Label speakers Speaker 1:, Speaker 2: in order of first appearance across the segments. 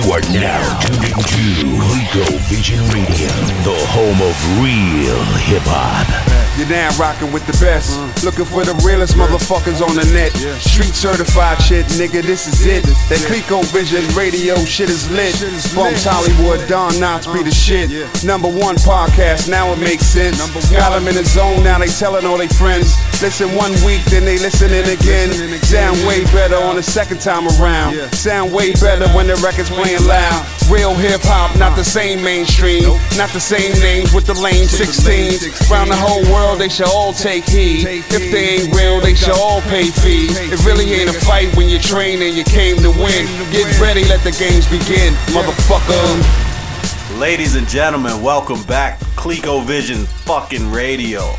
Speaker 1: You are now tuned into Rico Vision Radio, the home of real hip hop.
Speaker 2: You're now rocking with the best. Looking for the realest motherfuckers on the net. Street certified shit, nigga, this is it. That Clico Vision radio shit is lit. Bumps Hollywood, Don Knotts be the shit. Number one podcast, now it makes sense. Got them in the zone, now they telling all their friends. Listen one week, then they listening again. Sound way better on the second time around. Sound way better when the record's playing loud. Real hip hop, not the same mainstream. Not the same names with the lame 16s. Round the whole world, they should all take heed. If they ain't real, they should all pay fees. It really ain't a fight when you train and you came to win. Get ready, let the games begin, motherfucker.
Speaker 3: Ladies and gentlemen, welcome back. Clico Vision fucking radio.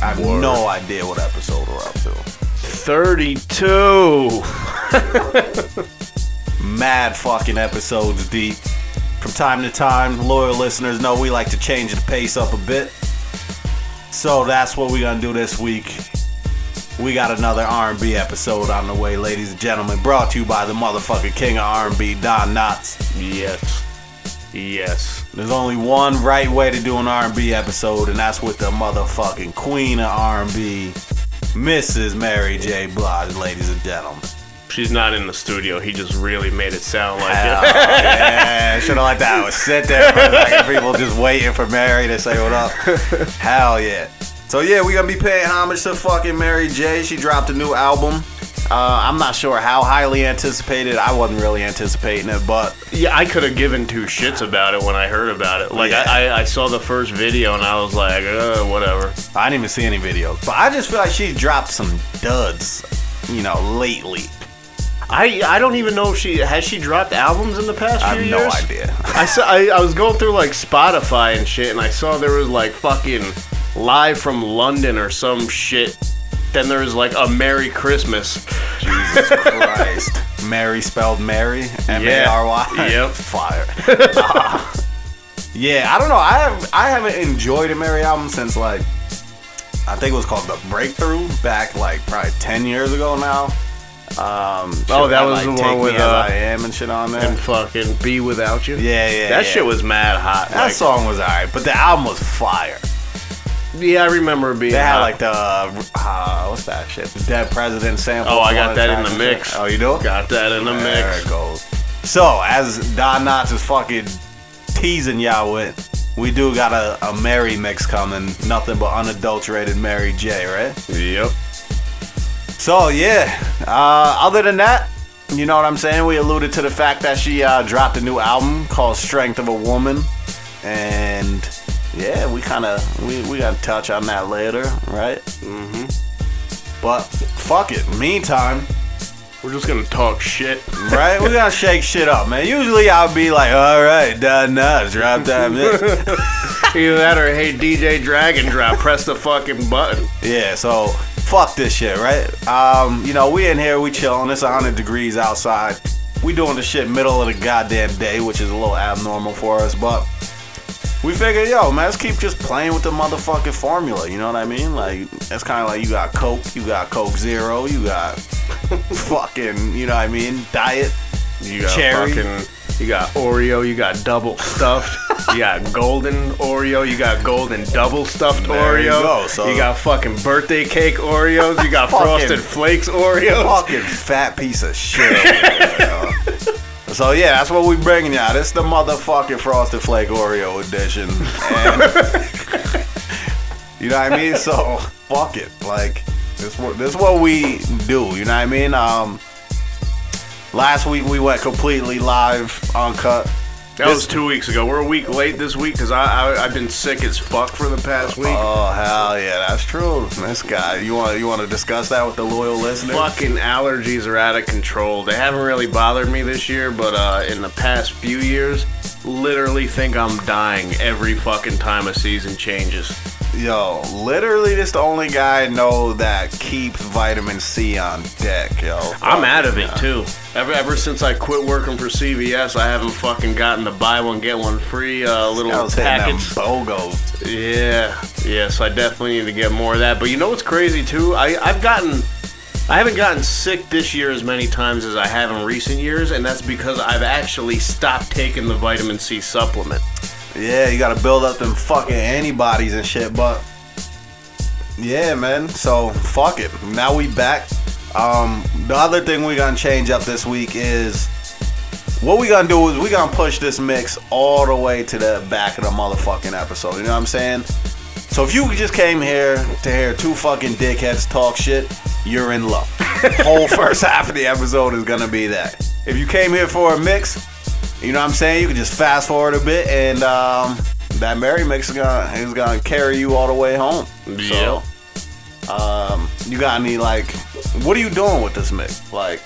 Speaker 3: I have no idea what episode we're up to.
Speaker 4: 32.
Speaker 3: Mad fucking episodes deep. From time to time, loyal listeners know we like to change the pace up a bit. So that's what we're gonna do this week. We got another R&B episode on the way, ladies and gentlemen. Brought to you by the motherfucking king of R&B, Don Knotts.
Speaker 4: Yes. Yes.
Speaker 3: There's only one right way to do an R&B episode, and that's with the motherfucking queen of R&B, Mrs. Mary J. Blige, ladies and gentlemen.
Speaker 4: She's not in the studio. He just really made it sound like
Speaker 3: Hell
Speaker 4: it.
Speaker 3: yeah, should have let that one sit there for a second. People just waiting for Mary to say what up. Hell yeah. So yeah, we gonna be paying homage to fucking Mary J. She dropped a new album. Uh, I'm not sure how highly anticipated. I wasn't really anticipating it, but
Speaker 4: Yeah, I could have given two shits about it when I heard about it. Like,
Speaker 3: Yeah.
Speaker 4: I, I, I saw the first video and I was like, uh, whatever.
Speaker 3: I didn't even see any videos. But I just feel like she dropped some duds, you know, lately.
Speaker 4: I I don't even know if she has she dropped albums in the past
Speaker 3: I
Speaker 4: few
Speaker 3: have no
Speaker 4: years.
Speaker 3: idea.
Speaker 4: I saw I, I was going through like Spotify and shit, and I saw there was like fucking live from London or some shit. Then there's like a Merry Christmas.
Speaker 3: Jesus Christ. Mary spelled Mary. M A R Y.
Speaker 4: Yep.
Speaker 3: Fire. Ah. yeah, I don't know. I have I haven't enjoyed a Mary album since like I think it was called The Breakthrough back like probably ten years ago now. Um,
Speaker 4: Oh, that was the
Speaker 3: like,
Speaker 4: one with, uh,
Speaker 3: I Am and shit on there.
Speaker 4: and fucking be without you.
Speaker 3: yeah, yeah.
Speaker 4: that
Speaker 3: yeah.
Speaker 4: shit was mad hot.
Speaker 3: That
Speaker 4: like,
Speaker 3: song was alright, but the album was fire.
Speaker 4: Yeah, I remember being.
Speaker 3: They had
Speaker 4: hot.
Speaker 3: like the uh, what's that shit? The Dead President sample.
Speaker 4: Oh, I got that in
Speaker 3: the
Speaker 4: the
Speaker 3: tracks and
Speaker 4: mix.
Speaker 3: shit. Oh, you do?
Speaker 4: got that in the
Speaker 3: There
Speaker 4: mix.
Speaker 3: it goes. So, as Don Knotts is fucking teasing y'all with, we do got a, a Mary mix coming. Nothing but unadulterated Mary J, right?
Speaker 4: Yep.
Speaker 3: So, yeah. Uh, other than that, you know what I'm saying? We alluded to the fact that she uh, dropped a new album called Strength of a Woman. And yeah, we kind of, we, we got to touch on that later, right? Mm-hmm. But fuck it. Meantime,
Speaker 4: We're just gonna talk shit.
Speaker 3: right? We gotta shake shit up, man. Usually I'll be like, all right, Don Knotts, drop that mix.
Speaker 4: Either that or hey DJ Dragon Drop, press the fucking button.
Speaker 3: yeah, so fuck this shit, right? Um, you know, we in here, we chilling. It's 100 degrees outside. We doing the shit middle of the goddamn day, which is a little abnormal for us, but we figured, yo, man, let's keep just playing with the motherfucking formula. You know what I mean? Like, it's kind of like you got Coke, you got Coke Zero, you got fucking, you know what I mean? Diet.
Speaker 4: You got
Speaker 3: Cherry.
Speaker 4: fucking you got Oreo, you got double stuffed, you got golden Oreo, you got golden double stuffed
Speaker 3: There you
Speaker 4: Oreo.
Speaker 3: go, so-
Speaker 4: you got fucking birthday cake Oreos, you got
Speaker 3: Fucking-
Speaker 4: frosted flakes Oreos.
Speaker 3: fucking fat piece of shit. So yeah, that's what we bringing y'all. This the motherfucking Frosted Flake Oreo edition. And you know what I mean? So fuck it. Like this what this what we do, you know what I mean? Um last week we went completely live, uncut.
Speaker 4: That was two weeks ago. We're a week late this week because I, I I've been sick as fuck for the past week.
Speaker 3: Oh hell yeah, that's true. This guy. You want you want to discuss that with the loyal listener?
Speaker 4: Fucking allergies are out of control. They haven't really bothered me this year, but uh, in the past few years, literally think I'm dying every fucking time a season changes.
Speaker 3: Yo, literally, this the only guy I know that keeps vitamin C on deck, yo.
Speaker 4: I'm out of it too. Ever ever since I quit working for CVS, I haven't fucking gotten the buy one get one free uh,
Speaker 3: I
Speaker 4: little
Speaker 3: was hitting them
Speaker 4: packets.
Speaker 3: BOGOs.
Speaker 4: Yeah, yeah. So I definitely need to get more of that. But you know what's crazy too? I I've gotten I haven't gotten sick this year as many times as I have in recent years, and that's because I've actually stopped taking the vitamin C supplement.
Speaker 3: Yeah, you gotta build up them fucking antibodies and shit, but yeah, man. So fuck it. Now we back. Um, the other thing we gonna change up this week is what we gonna do is we gonna push this mix all the way to the back of the motherfucking episode. You know what I'm saying? So if you just came here to hear two fucking dickheads talk shit, you're in luck. Whole first half of the episode is gonna be that. If you came here for a mix, you know what I'm saying? You can just fast forward a bit and um, that Mary mix is gonna is gonna carry you all the way home. So um, you got any like what are you doing with this mix? Like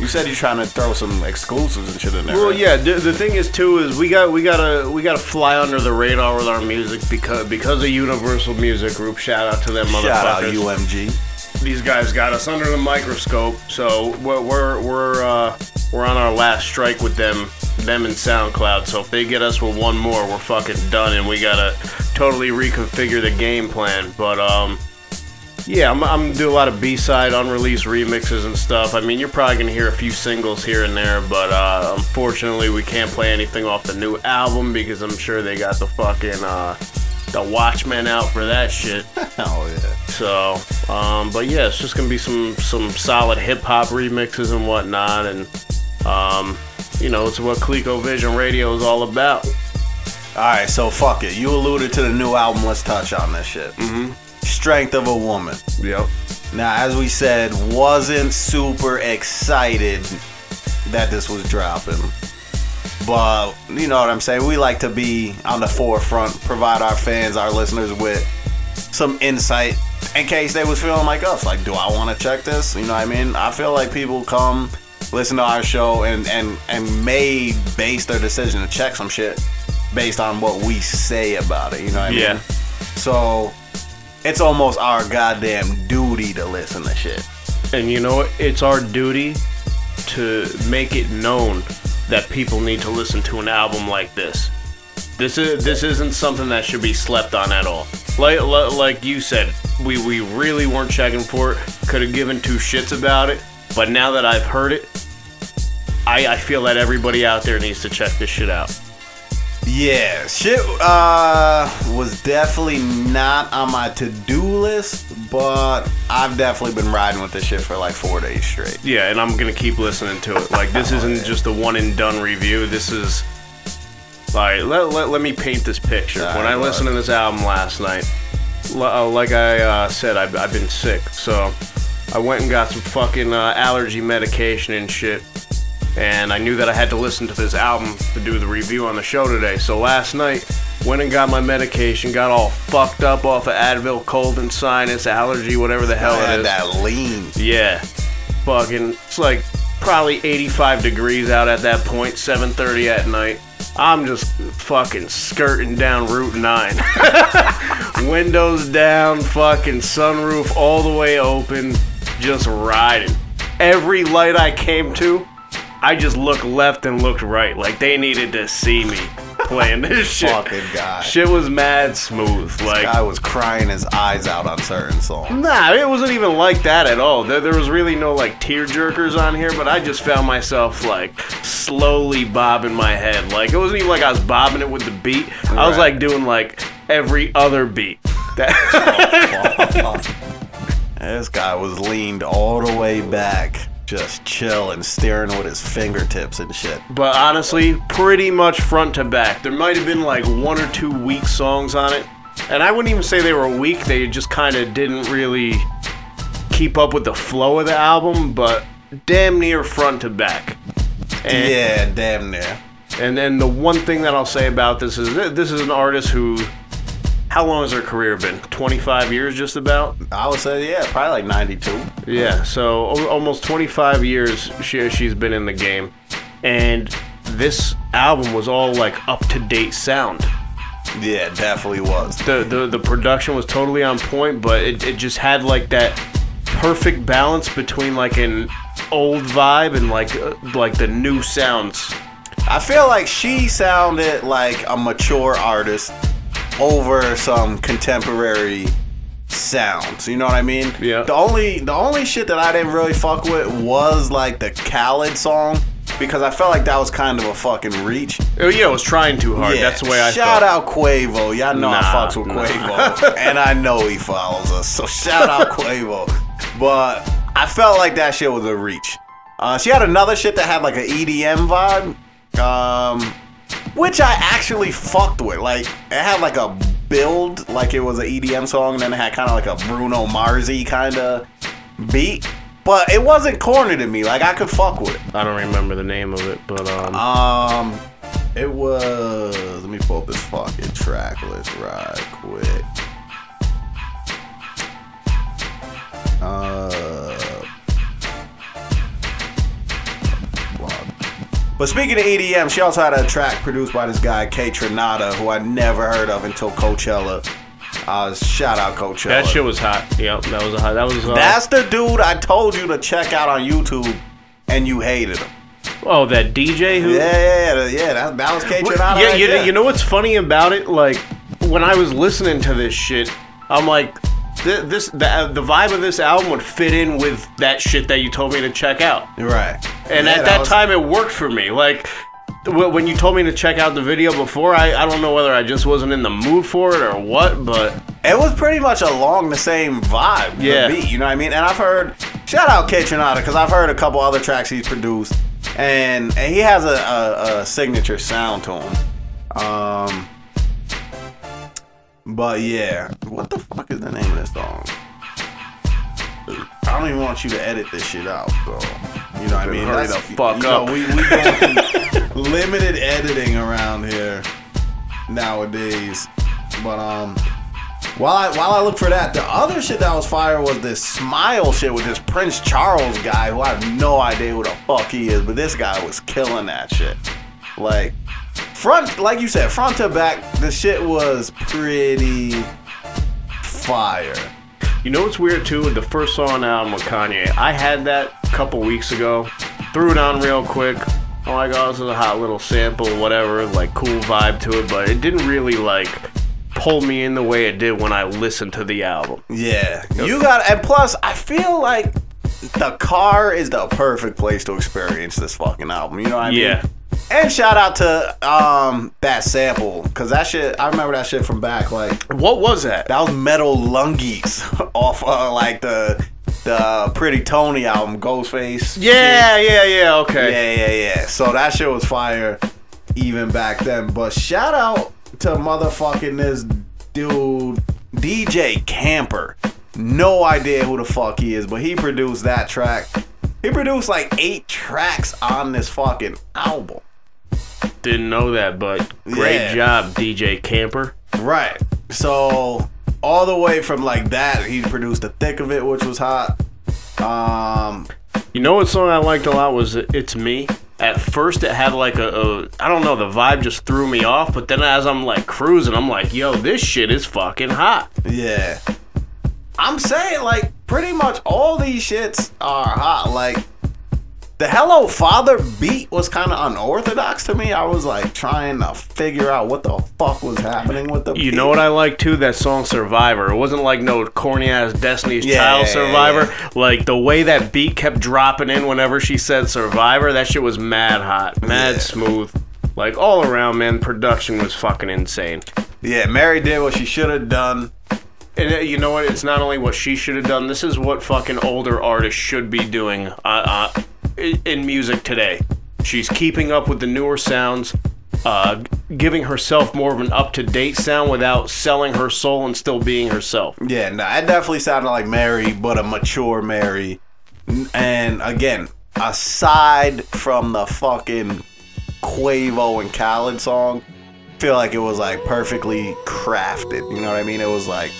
Speaker 3: you said you're trying to throw some exclusives and shit in there.
Speaker 4: Well,
Speaker 3: right?
Speaker 4: yeah. The, the thing is too is we got we gotta we gotta fly under the radar with our music because because of Universal Music Group. Shout out to them motherfuckers.
Speaker 3: Shout out UMG.
Speaker 4: These guys got us under the microscope, so we're we're we're, uh, we're on our last strike with them them and SoundCloud. So if they get us with one more, we're fucking done, and we gotta totally reconfigure the game plan. But um. Yeah, I'm, I'm do a lot of B-side, unreleased remixes and stuff. I mean, you're probably gonna hear a few singles here and there, but uh, unfortunately, we can't play anything off the new album because I'm sure they got the fucking uh, the Watchmen out for that shit.
Speaker 3: Oh yeah.
Speaker 4: So, um, but yeah, it's just gonna be some some solid hip hop remixes and whatnot, and um, you know, it's what Clico Vision Radio is all about.
Speaker 3: All right, so fuck it. You alluded to the new album. Let's touch on this shit. Mm-hmm. Strength of a Woman.
Speaker 4: Yep.
Speaker 3: Now, as we said, wasn't super excited that this was dropping. But, you know what I'm saying? We like to be on the forefront, provide our fans, our listeners with some insight in case they was feeling like us. Like, do I want to check this? You know what I mean? I feel like people come, listen to our show, and, and, and may base their decision to check some shit based on what we say about it. You know what I mean?
Speaker 4: Yeah.
Speaker 3: mean? So, it's almost our goddamn duty to listen to shit.
Speaker 4: And you know what? It's our duty to make it known that people need to listen to an album like this. This is this isn't something that should be slept on at all. Like li- like you said, we we really weren't checking for it. Could have given two shits about it. But now that I've heard it, I I feel that everybody out there needs to check this shit out.
Speaker 3: Yeah, shit uh, was definitely not on my to-do list, but I've definitely been riding with this shit for like four days straight.
Speaker 4: Yeah, and I'm gonna keep listening to it. Like this isn't just a one and done review. This is like let, let, let me paint this picture. when I listened to this album last night, l- uh, like I uh, said, I've, I've been sick, so I went and got some fucking uh, allergy medication and shit. And I knew that I had to listen to this album to do the review on the show today. So last night, went and got my medication, got all fucked up off of Advil, cold and sinus, allergy, whatever the hell
Speaker 3: I
Speaker 4: it
Speaker 3: had
Speaker 4: is.
Speaker 3: that lean.
Speaker 4: Yeah. Fucking it's like probably 85 degrees out at that point, 7:30 at night. I'm just fucking skirting down Route 9. Windows down, fucking sunroof all the way open, just riding. Every light I came to, I just looked left and looked right like they needed to see me playing this shit.
Speaker 3: Fucking guy.
Speaker 4: Shit was mad smooth. Like
Speaker 3: I was crying his eyes out on certain songs.
Speaker 4: Nah, it wasn't even like that at all. There, there was really no like tear jerkers on here, but I just found myself like slowly bobbing my head. Like it wasn't even like I was bobbing it with the beat. I was like doing like every other beat. That oh,
Speaker 3: This guy was leaned all the way back, just chilling, staring with his fingertips and shit.
Speaker 4: but honestly, pretty much front to back. There might have been like one or two weak songs on it, and I wouldn't even say they were weak. They just kind of didn't really keep up with the flow of the album, but damn near front to back. And-
Speaker 3: yeah, damn near.
Speaker 4: And then the one thing that I'll say about this is this is an artist who, how long has her career been? 25 years, just about.
Speaker 3: I would say, yeah, probably like 92.
Speaker 4: Yeah, so al- almost 25 years she, she's been in the game, and this album was all like up to date sound.
Speaker 3: Yeah, it definitely was.
Speaker 4: The, the the production was totally on point, but it, it just had like that perfect balance between like an old vibe and like uh, like the new sounds.
Speaker 3: I feel like she sounded like a mature artist over some contemporary sounds. You know what I mean?
Speaker 4: Yeah.
Speaker 3: The only the only shit that I didn't really fuck with was like the Khaled song because I felt like that was kind of a fucking reach.
Speaker 4: Oh, yeah, I was trying too hard. Yeah. That's the way I
Speaker 3: shout
Speaker 4: felt.
Speaker 3: out Quavo. Y'all know I
Speaker 4: Nah,
Speaker 3: fucks with
Speaker 4: nah.
Speaker 3: Quavo, and I know he follows us. So shout out Quavo. But I felt like that shit was a reach. Uh, she had another shit that had like an EDM vibe, um, which I actually fucked with. Like it had like a build, like it was an EDM song, and then it had kind of like a Bruno Marsy kind of beat. But it wasn't corny to me. Like I could fuck with it.
Speaker 4: I don't remember the name of it, but um,
Speaker 3: Um, it was. Let me pull up this fucking track list right quick. Uh. But speaking of EDM, she also had a track produced by this guy Kaytranada, who I never heard of until Coachella. Uh, shout out Coachella.
Speaker 4: that shit was hot. Yep, that was a hot. That was. Uh,
Speaker 3: That's the dude I told you to check out on YouTube, and you hated him.
Speaker 4: oh, that DJ who.
Speaker 3: Yeah, yeah, yeah. yeah that, that was Kaytranada.
Speaker 4: yeah,
Speaker 3: right
Speaker 4: you,
Speaker 3: there.
Speaker 4: you know what's funny about it? Like when I was listening to this shit, I'm like, th- this the, the vibe of this album would fit in with that shit that you told me to check out.
Speaker 3: Right.
Speaker 4: And
Speaker 3: Yeah,
Speaker 4: at that
Speaker 3: was-
Speaker 4: time, it worked for me. Like wh- when you told me to check out the video before, I, I don't know whether I just wasn't in the mood for it or what, but
Speaker 3: it was pretty much along the same vibe. the
Speaker 4: Yeah.
Speaker 3: beat, you know what I mean? And I've heard, shout out Kaytranada, because I've heard a couple other tracks he's produced, and, and he has a, a, a signature sound to him. Um, but yeah, what the fuck is the name of this song? I don't even want you to edit this shit out, so you know what I mean.
Speaker 4: Hurry
Speaker 3: That's-
Speaker 4: the fuck
Speaker 3: you know,
Speaker 4: up.
Speaker 3: we we doing limited editing around here nowadays, but um. While I while I look for that, the other shit that was fire was this smile shit with this Prince Charlez guy who I have no idea who the fuck he is, but this guy was killing that shit. Like front, like you said, front to back, the shit was pretty fire.
Speaker 4: You know what's weird too? With the first song on the album with Kanye, I had that a couple weeks ago. Threw it on real quick. Oh my god, this is a hot little sample, whatever, like cool vibe to it, but it didn't really like pull me in the way it did when I listened to the album.
Speaker 3: Yeah, you got, and plus, I feel like the car is the perfect place to experience this fucking album. You know what I mean?
Speaker 4: Yeah.
Speaker 3: And shout out to um that sample, cause that shit, I remember that shit from back like
Speaker 4: What was that?
Speaker 3: that was Metal Lungies off uh, like the the Pretty Toney album, Ghostface.
Speaker 4: Yeah, yeah, yeah, okay.
Speaker 3: Yeah, yeah, yeah. So that shit was fire even back then. But shout out to motherfucking this dude, DJ Camper. No idea who the fuck he is, but he produced that track. He produced like eight tracks on this fucking album.
Speaker 4: Didn't know that, but great
Speaker 3: Yeah.
Speaker 4: job, DJ Camper.
Speaker 3: Right. So all the way from like that, he produced the thick of it, which was hot. Um,
Speaker 4: You know what song I liked a lot was "It's Me." At first, it had like a, a I don't know, the vibe just threw me off. But then as I'm like cruising, I'm like, yo, this shit is fucking hot.
Speaker 3: Yeah. I'm saying like pretty much all these shits are hot. Like the Hello Father beat was kind of unorthodox to me. I was like trying to figure out what the fuck was happening with the
Speaker 4: You
Speaker 3: beat.
Speaker 4: know what I like too? That song "Survivor." It wasn't like no corny ass Destiny's
Speaker 3: Yeah,
Speaker 4: Child
Speaker 3: yeah,
Speaker 4: "Survivor." Like the way that beat kept dropping in whenever she said "Survivor," that shit was mad hot, mad
Speaker 3: Yeah.
Speaker 4: smooth. Like all around, man, production was fucking insane.
Speaker 3: Yeah, Mary did what she should have done.
Speaker 4: And uh, you know what? It's not only what she should have done. This is what fucking older artists should be doing uh, uh, in music today. She's keeping up with the newer sounds, uh, giving herself more of an up-to-date sound without selling her soul and still being herself.
Speaker 3: Yeah, no, it definitely sounded like Mary, but a mature Mary. And again, aside from the fucking Quavo and Khaled song, I feel like it was like perfectly crafted. You know what I mean? It was like,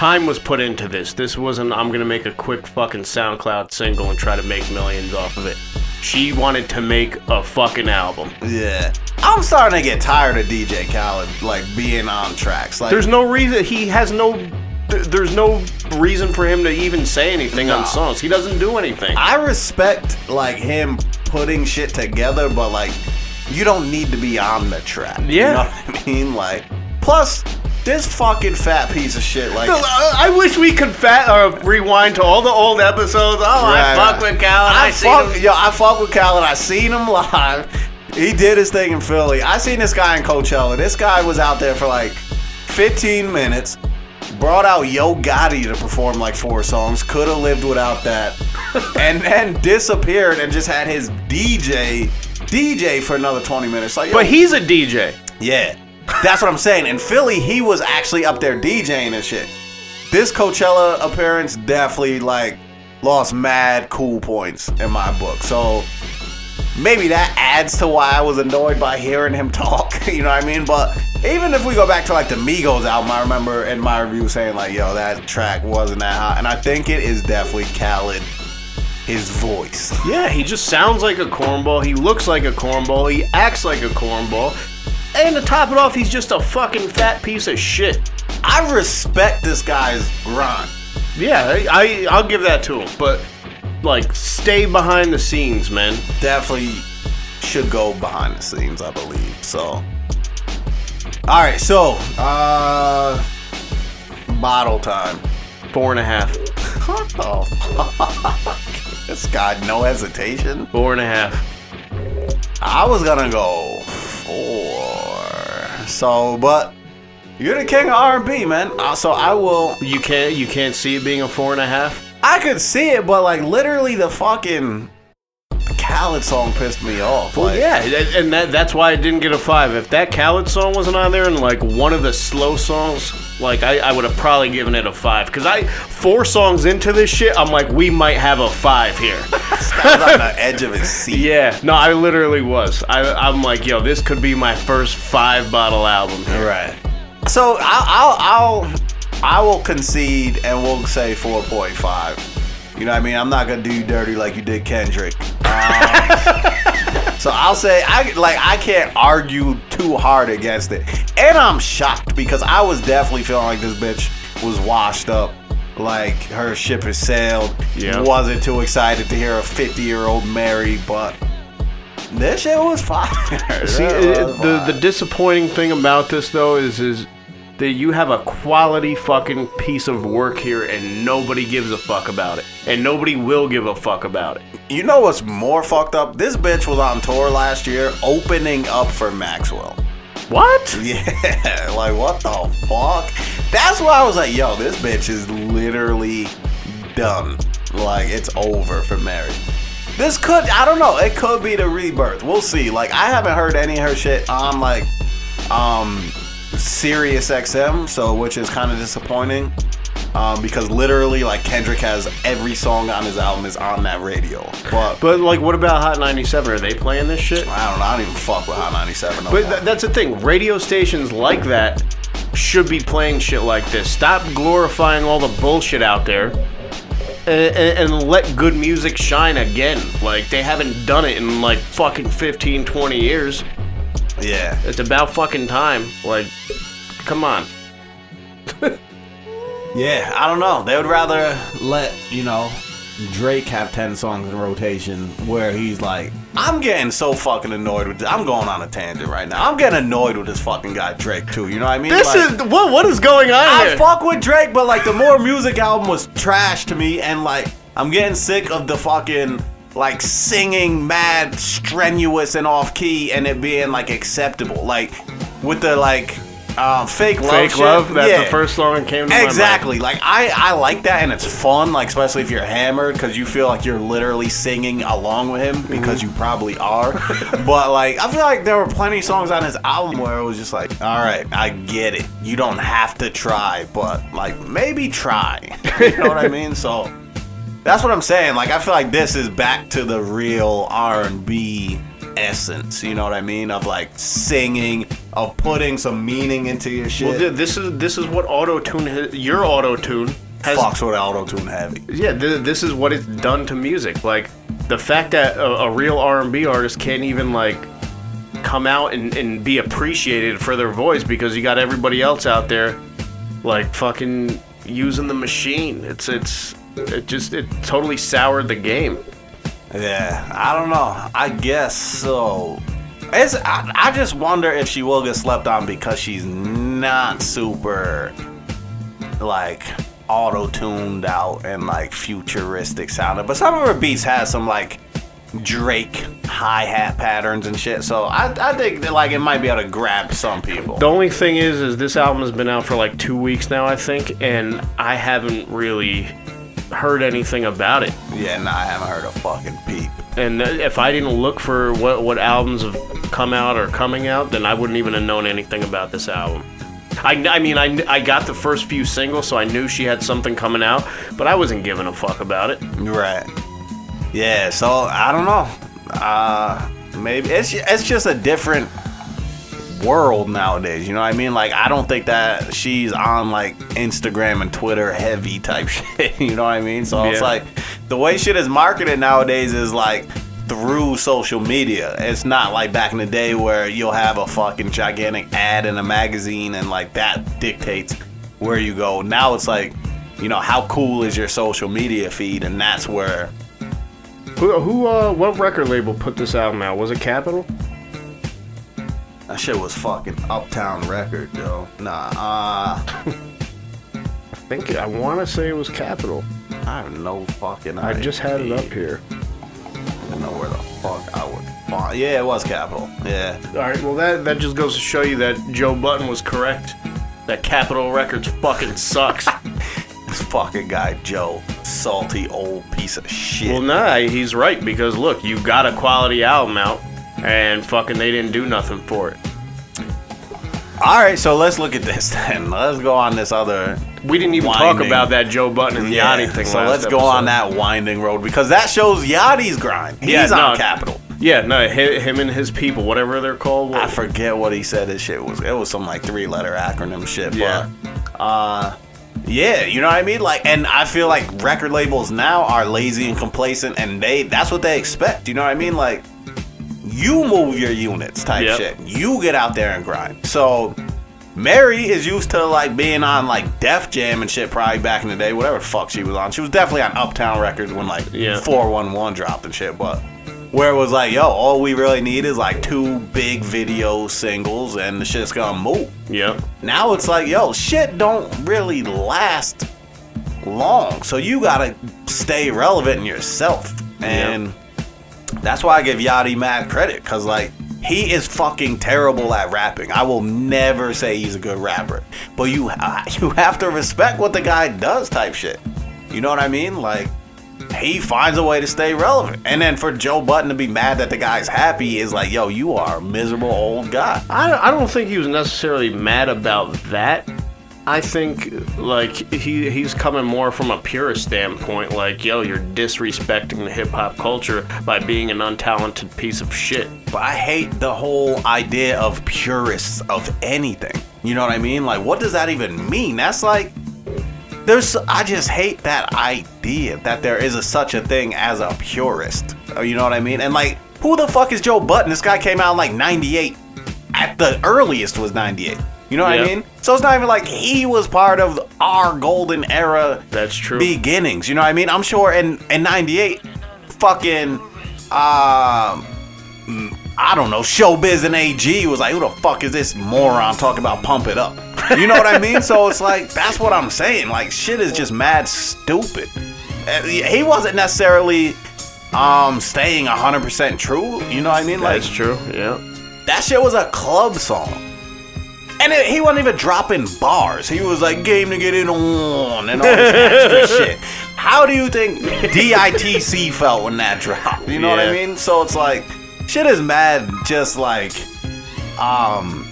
Speaker 4: Time was put into this. This wasn't. I'm gonna make a quick fucking SoundCloud single and try to make millions off of it. She wanted to make a fucking album.
Speaker 3: yeah. I'm starting to get tired of DJ Khaled like being on tracks. Like,
Speaker 4: There's no reason. He has no. th- There's no reason for him to even say anything
Speaker 3: No.
Speaker 4: on songs. He doesn't do anything.
Speaker 3: I respect like him putting shit together, but like you don't need to be on the track. You
Speaker 4: Yeah.
Speaker 3: know what I mean? Like plus this fucking fat piece of shit. Like,
Speaker 4: I wish we could fat uh, rewind to all the old episodes. Oh, I
Speaker 3: Right,
Speaker 4: fuck with Khaled. I,
Speaker 3: I
Speaker 4: seen
Speaker 3: fuck,
Speaker 4: him.
Speaker 3: yo, I fuck with Khaled. I seen him live. He did his thing in Philly. I seen this guy in Coachella. This guy was out there for like 15 minutes. Brought out Yo Gotti to perform like four songs. Could have lived without that. and then disappeared and just had his DJ DJ for another 20 minutes. Like, yo,
Speaker 4: But he's a DJ.
Speaker 3: yeah, that's what I'm saying. In Philly, he was actually up there DJing and shit. This Coachella appearance definitely like lost mad cool points in my book. So maybe that adds to why I was annoyed by hearing him talk. you know what I mean? But even if we go back to like the Migos album, I remember in my review saying like, "Yo, that track wasn't that hot," and I think it is definitely Khaled, his voice.
Speaker 4: Yeah, he just sounds like a cornball. He looks like a cornball. He acts like a cornball. And to top it off, he's just a fucking fat piece of shit.
Speaker 3: I respect this guy's grind.
Speaker 4: Yeah, I, I I'll give that to him. But like, stay behind the scenes, man.
Speaker 3: definitely should go behind the scenes, I believe. So, all right, so uh, bottle time.
Speaker 4: Four and a half.
Speaker 3: What the fuck? This guy, no hesitation.
Speaker 4: Four and a half.
Speaker 3: I was gonna go four. So, but you're the king of R&B, man. Uh, So I will.
Speaker 4: You can't you can't see it being a four and a half.
Speaker 3: I could see it, but like literally the fucking Khaled song pissed me off.
Speaker 4: Well,
Speaker 3: like,
Speaker 4: yeah, and- that, that's why I didn't get a five. If that Khaled song wasn't on there and like one of the slow songs, like I, I would have probably given it a five. Cause I four songs into this shit, I'm like, we might have a five here.
Speaker 3: I was on the edge of his seat.
Speaker 4: yeah, no, I literally was. I, I'm like, yo, this could be my first five bottle album. here.
Speaker 3: Right. So I'll, I'll, I'll I will concede and we'll say 4.5. You know what I mean? I'm not gonna do you dirty like you did Kendrick. Um, so I'll say I like I can't argue too hard against it, and I'm shocked because I was definitely feeling like this bitch was washed up. Like her ship has sailed.
Speaker 4: Yeah.
Speaker 3: Wasn't too excited to hear a 50 year old Mary, but this shit was fire.
Speaker 4: See,
Speaker 3: It
Speaker 4: the the disappointing thing about this though is is that you have a quality fucking piece of work here and nobody gives a fuck about it, and nobody will give a fuck about it.
Speaker 3: You know what's more fucked up? This bitch was on tour last year opening up for Maxwell.
Speaker 4: What?
Speaker 3: Yeah, like what the fuck? That's why I was like, yo, this bitch is literally done. Like it's over for Mary. This could, I don't know, it could be the rebirth. We'll see. Like I haven't heard any of her shit on like um Sirius XM, so which is kind of disappointing. Um, because literally, like Kendrick has every song on his album is on that radio. But
Speaker 4: But like, what about Hot 97? Are they playing this shit?
Speaker 3: I don't know. I don't even fuck with Hot 97. No
Speaker 4: But
Speaker 3: more.
Speaker 4: th- that's the thing. Radio stations like that should be playing shit like this. Stop glorifying all the bullshit out there. And, and, and let good music shine again. Like, they haven't done it in like fucking 15, 20 years.
Speaker 3: Yeah.
Speaker 4: It's about fucking time. Like, come on.
Speaker 3: Yeah, I don't know. They would rather let, you know, Drake have 10 songs in rotation where he's like, I'm getting so fucking annoyed with this. I'm going on a tangent right now. I'm getting annoyed with this fucking guy Drake too. You know what I mean?
Speaker 4: This
Speaker 3: Like,
Speaker 4: is what? What is going on
Speaker 3: I
Speaker 4: here?
Speaker 3: fuck with Drake, but like the more music album was trash to me, and like I'm getting sick of the fucking like singing mad strenuous and off key, and it being like acceptable, like with the like um, fake love.
Speaker 4: Fake
Speaker 3: shit.
Speaker 4: love. That's
Speaker 3: Yeah.
Speaker 4: the first song that came to my.
Speaker 3: Exactly. Like I, I like that, and it's fun. Like especially if you're hammered, because you feel like you're literally singing along with him because you probably are. but like I feel like there were plenty of songs on his album where it was just like, all right, I get it. You don't have to try, but like maybe try. you know what I mean? So that's what I'm saying. Like I feel like this is back to the real R&B essence. You know what I mean? Of like singing, of putting some meaning into your shit.
Speaker 4: Well, th- this is this is what auto tune. Your auto tune has
Speaker 3: fucks with auto tune heavy.
Speaker 4: Yeah, th- this is what it's done to music. Like the fact that a, a real R&B artist can't even like come out and, and be appreciated for their voice because you got everybody else out there like fucking using the machine. It's it's it just it totally soured the game.
Speaker 3: Yeah, I don't know. I guess so. It's, I, I just wonder if she will get slept on because she's not super like auto tuned out and like futuristic sounding, but some of her beats has some like Drake hi hat patterns and shit. So I, I think that like it might be able to grab some people.
Speaker 4: The only thing is, is this album has been out for like two weeks now, I think, and I haven't really heard anything about it.
Speaker 3: Yeah, nah, I haven't heard a fucking peep.
Speaker 4: And if I didn't look for what what albums have come out or coming out, then I wouldn't even have known anything about this album. I, I mean, I, I got the first few singles, so I knew she had something coming out, but I wasn't giving a fuck about it.
Speaker 3: Right. Yeah. So I don't know. Uh, maybe it's it's just a different world nowadays. You know what I mean? Like I don't think that she's on like Instagram and Twitter heavy type shit. You know what I mean? So it's like the way shit is marketed nowadays is like through social media. It's not like back in the day where you'll have a fucking gigantic ad in a magazine and like that dictates where you go. Now it's like, you know, how cool is your social media feed and that's where
Speaker 4: Who, who uh, what record label put this album out? Was it Capitol?
Speaker 3: That shit was fucking Uptown Record, yo. Nah, uh
Speaker 4: I think I want to say it was Capitol.
Speaker 3: I have no fucking idea.
Speaker 4: I
Speaker 3: idea.
Speaker 4: just had it up here.
Speaker 3: I don't know where the fuck I would find. Yeah, it was Capitol. Yeah.
Speaker 4: All right, well that that just goes to show you that Joe Budden was correct. That Capitol Records fucking sucks.
Speaker 3: This fucking guy, Joe. Salty old piece of shit.
Speaker 4: well, nah, he's right because look, you got a quality album out, and fucking they didn't do nothing for it.
Speaker 3: Alright, so let's look at this then. Let's go on this other.
Speaker 4: We didn't even talk about that Joe Budden and Yachty thing.
Speaker 3: So let's go on that winding road because that shows Yachty's grind. He's
Speaker 4: Yeah,
Speaker 3: on
Speaker 4: no.
Speaker 3: Capitol.
Speaker 4: Yeah, no, him and his people, whatever they're called.
Speaker 3: I forget what he said his shit was. It was some like three letter acronym shit.
Speaker 4: Yeah.
Speaker 3: But, uh, yeah, you know what I mean? Like, and I feel like record labels now are lazy and complacent and they, that's what they expect. You know what I mean? Like, you move your units type
Speaker 4: Yep.
Speaker 3: shit. You get out there and grind. So, Mary is used to like being on like Def Jam and shit probably back in the day, whatever the fuck she was on. She was definitely on Uptown Records when like
Speaker 4: Yeah.
Speaker 3: 411 dropped and shit, but where it was like, yo, all we really need is like two big video singles and the shit's gonna move.
Speaker 4: Yep.
Speaker 3: Now it's like, yo, shit don't really last long. So you gotta stay relevant in yourself. And that's why I give Yachty mad credit, cause like he is fucking terrible at rapping. I will never say he's a good rapper, but you you have to respect what the guy does, type shit. You know what I mean? Like he finds a way to stay relevant, and then for Joe Budden to be mad that the guy's happy is like, yo, you are a miserable old guy.
Speaker 4: I, I don't think he was necessarily mad about that. I think like he he's coming more from a purist standpoint, like yo, you're disrespecting the hip hop culture by being an untalented piece of shit.
Speaker 3: But I hate the whole idea of purists of anything. You know what I mean? Like, what does that even mean? That's like, there's. I just hate that idea that there is a, such a thing as a purist. Uh, You know what I mean? And like, who the fuck is Joe Budden? This guy came out in like '98. At the earliest was '98. You know what
Speaker 4: Yeah.
Speaker 3: I mean? So it's not even like he was part of our golden era
Speaker 4: That's true.
Speaker 3: beginnings. You know what I mean? I'm sure in in '98, fucking, um, I don't know, Showbiz and AG was like, who the fuck is this moron talking about pump it up? You know what I mean? So it's like that's what I'm saying. Like shit is just mad stupid. He wasn't necessarily um staying 100% true. You know what I mean? Like
Speaker 4: That's true. Yeah.
Speaker 3: that shit was a club song. And it, he wasn't even dropping bars. He was like, game to get in on and all this extra shit. How do you think DITC felt when that dropped? You know what I mean? So it's like, shit is mad just like, um,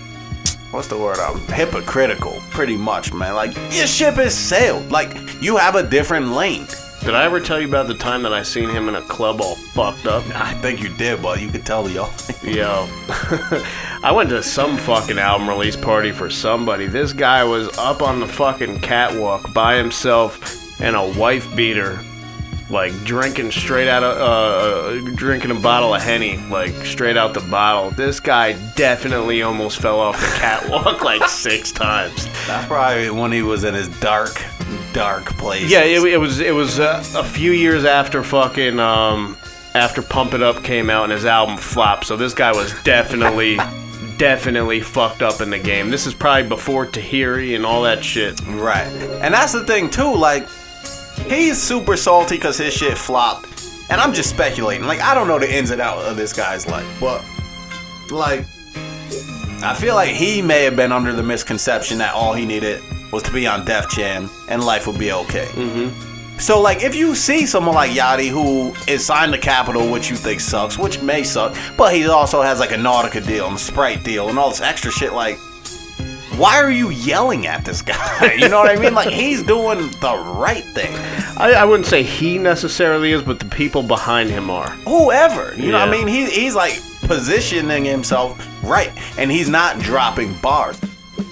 Speaker 3: what's the word? I'm hypocritical, pretty much, man. Like, your ship is sailed. Like, you have a different lane.
Speaker 4: Did I ever tell you about the time that I seen him in a club all fucked up?
Speaker 3: I think you did, but you could tell, y'all.
Speaker 4: Yo, I went to some fucking album release party for somebody. This guy was up on the fucking catwalk by himself and a wife beater, like drinking straight out of, uh, drinking a bottle of Henny, like straight out the bottle. This guy definitely almost fell off the catwalk like six times.
Speaker 3: That's probably when he was in his dark, dark place.
Speaker 4: Yeah, it, it was it was uh, a few years after fucking um after Pump It Up came out and his album flopped. So this guy was definitely definitely fucked up in the game. This is probably before Tahiry and all that shit.
Speaker 3: Right. And that's the thing too, like he's super salty because his shit flopped. And I'm just speculating. Like I don't know the ins and outs of this guy's life, but like I feel like he may have been under the misconception that all he needed was to be on Def Jam and life would be okay. Mm-hmm. So like if you see someone like Yachty who is signed to Capitol, which you think sucks, which may suck, but he also has like a Nautica deal and a Sprite deal and all this extra shit, like why are you yelling at this guy? You know what I mean? Like he's doing the right thing.
Speaker 4: I, I wouldn't say he necessarily is, but the people behind him are.
Speaker 3: Whoever, you know what I mean? He, he's like positioning himself right, and he's not dropping bars.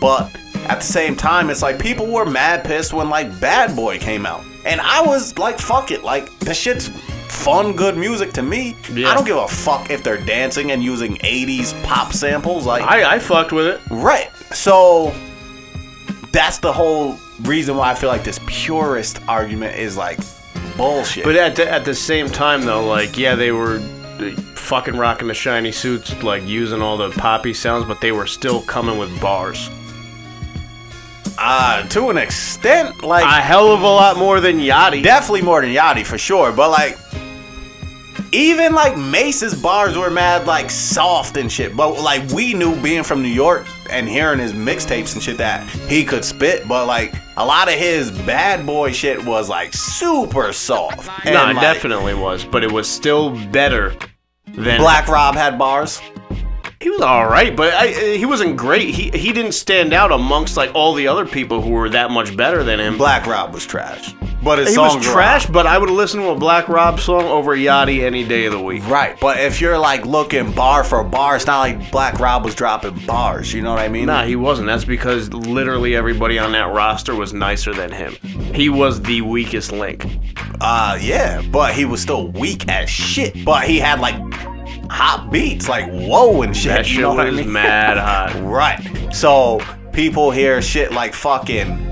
Speaker 3: But at the same time, it's like people were mad pissed when like Bad Boy came out, and I was like, fuck it, like this shit's fun, good music to me.
Speaker 4: Yeah.
Speaker 3: I don't give a fuck if they're dancing and using '80s pop samples, like
Speaker 4: I, I fucked with it.
Speaker 3: Right. So that's the whole reason why I feel like this purist argument is like bullshit.
Speaker 4: But at the, at the same time, though, like, yeah, they were uh, fucking rocking the shiny suits, like using all the poppy sounds, but they were still coming with bars.
Speaker 3: Uh, to an extent, like
Speaker 4: A hell of a lot more than Yachty.
Speaker 3: definitely more than Yachty for sure. But like, even like Mase's bars were mad like soft and shit. But like we knew being from New York and hearing his mixtapes and shit that he could spit. But like a lot of his bad boy shit was like super soft. And,
Speaker 4: no, it
Speaker 3: like,
Speaker 4: definitely was, but it was still better than
Speaker 3: Black Rob had bars.
Speaker 4: He was all right, but I, he wasn't great. He he didn't stand out amongst like all the other people who were that much better than him.
Speaker 3: Black Rob was trash. But his
Speaker 4: he
Speaker 3: songs
Speaker 4: was trash, but I would listen to a Black Rob song over Yachty any day of the week.
Speaker 3: Right, but if you're like looking bar for bar, it's not like Black Rob was dropping bars. You know what I mean?
Speaker 4: Nah, he wasn't. That's because literally everybody on that roster was nicer than him. He was the weakest link.
Speaker 3: Uh, yeah, but he was still weak as shit. But he had like hot beats, like whoa and shit.
Speaker 4: That
Speaker 3: you
Speaker 4: shit
Speaker 3: know what I mean?
Speaker 4: mad hot.
Speaker 3: Right. So people hear shit like fucking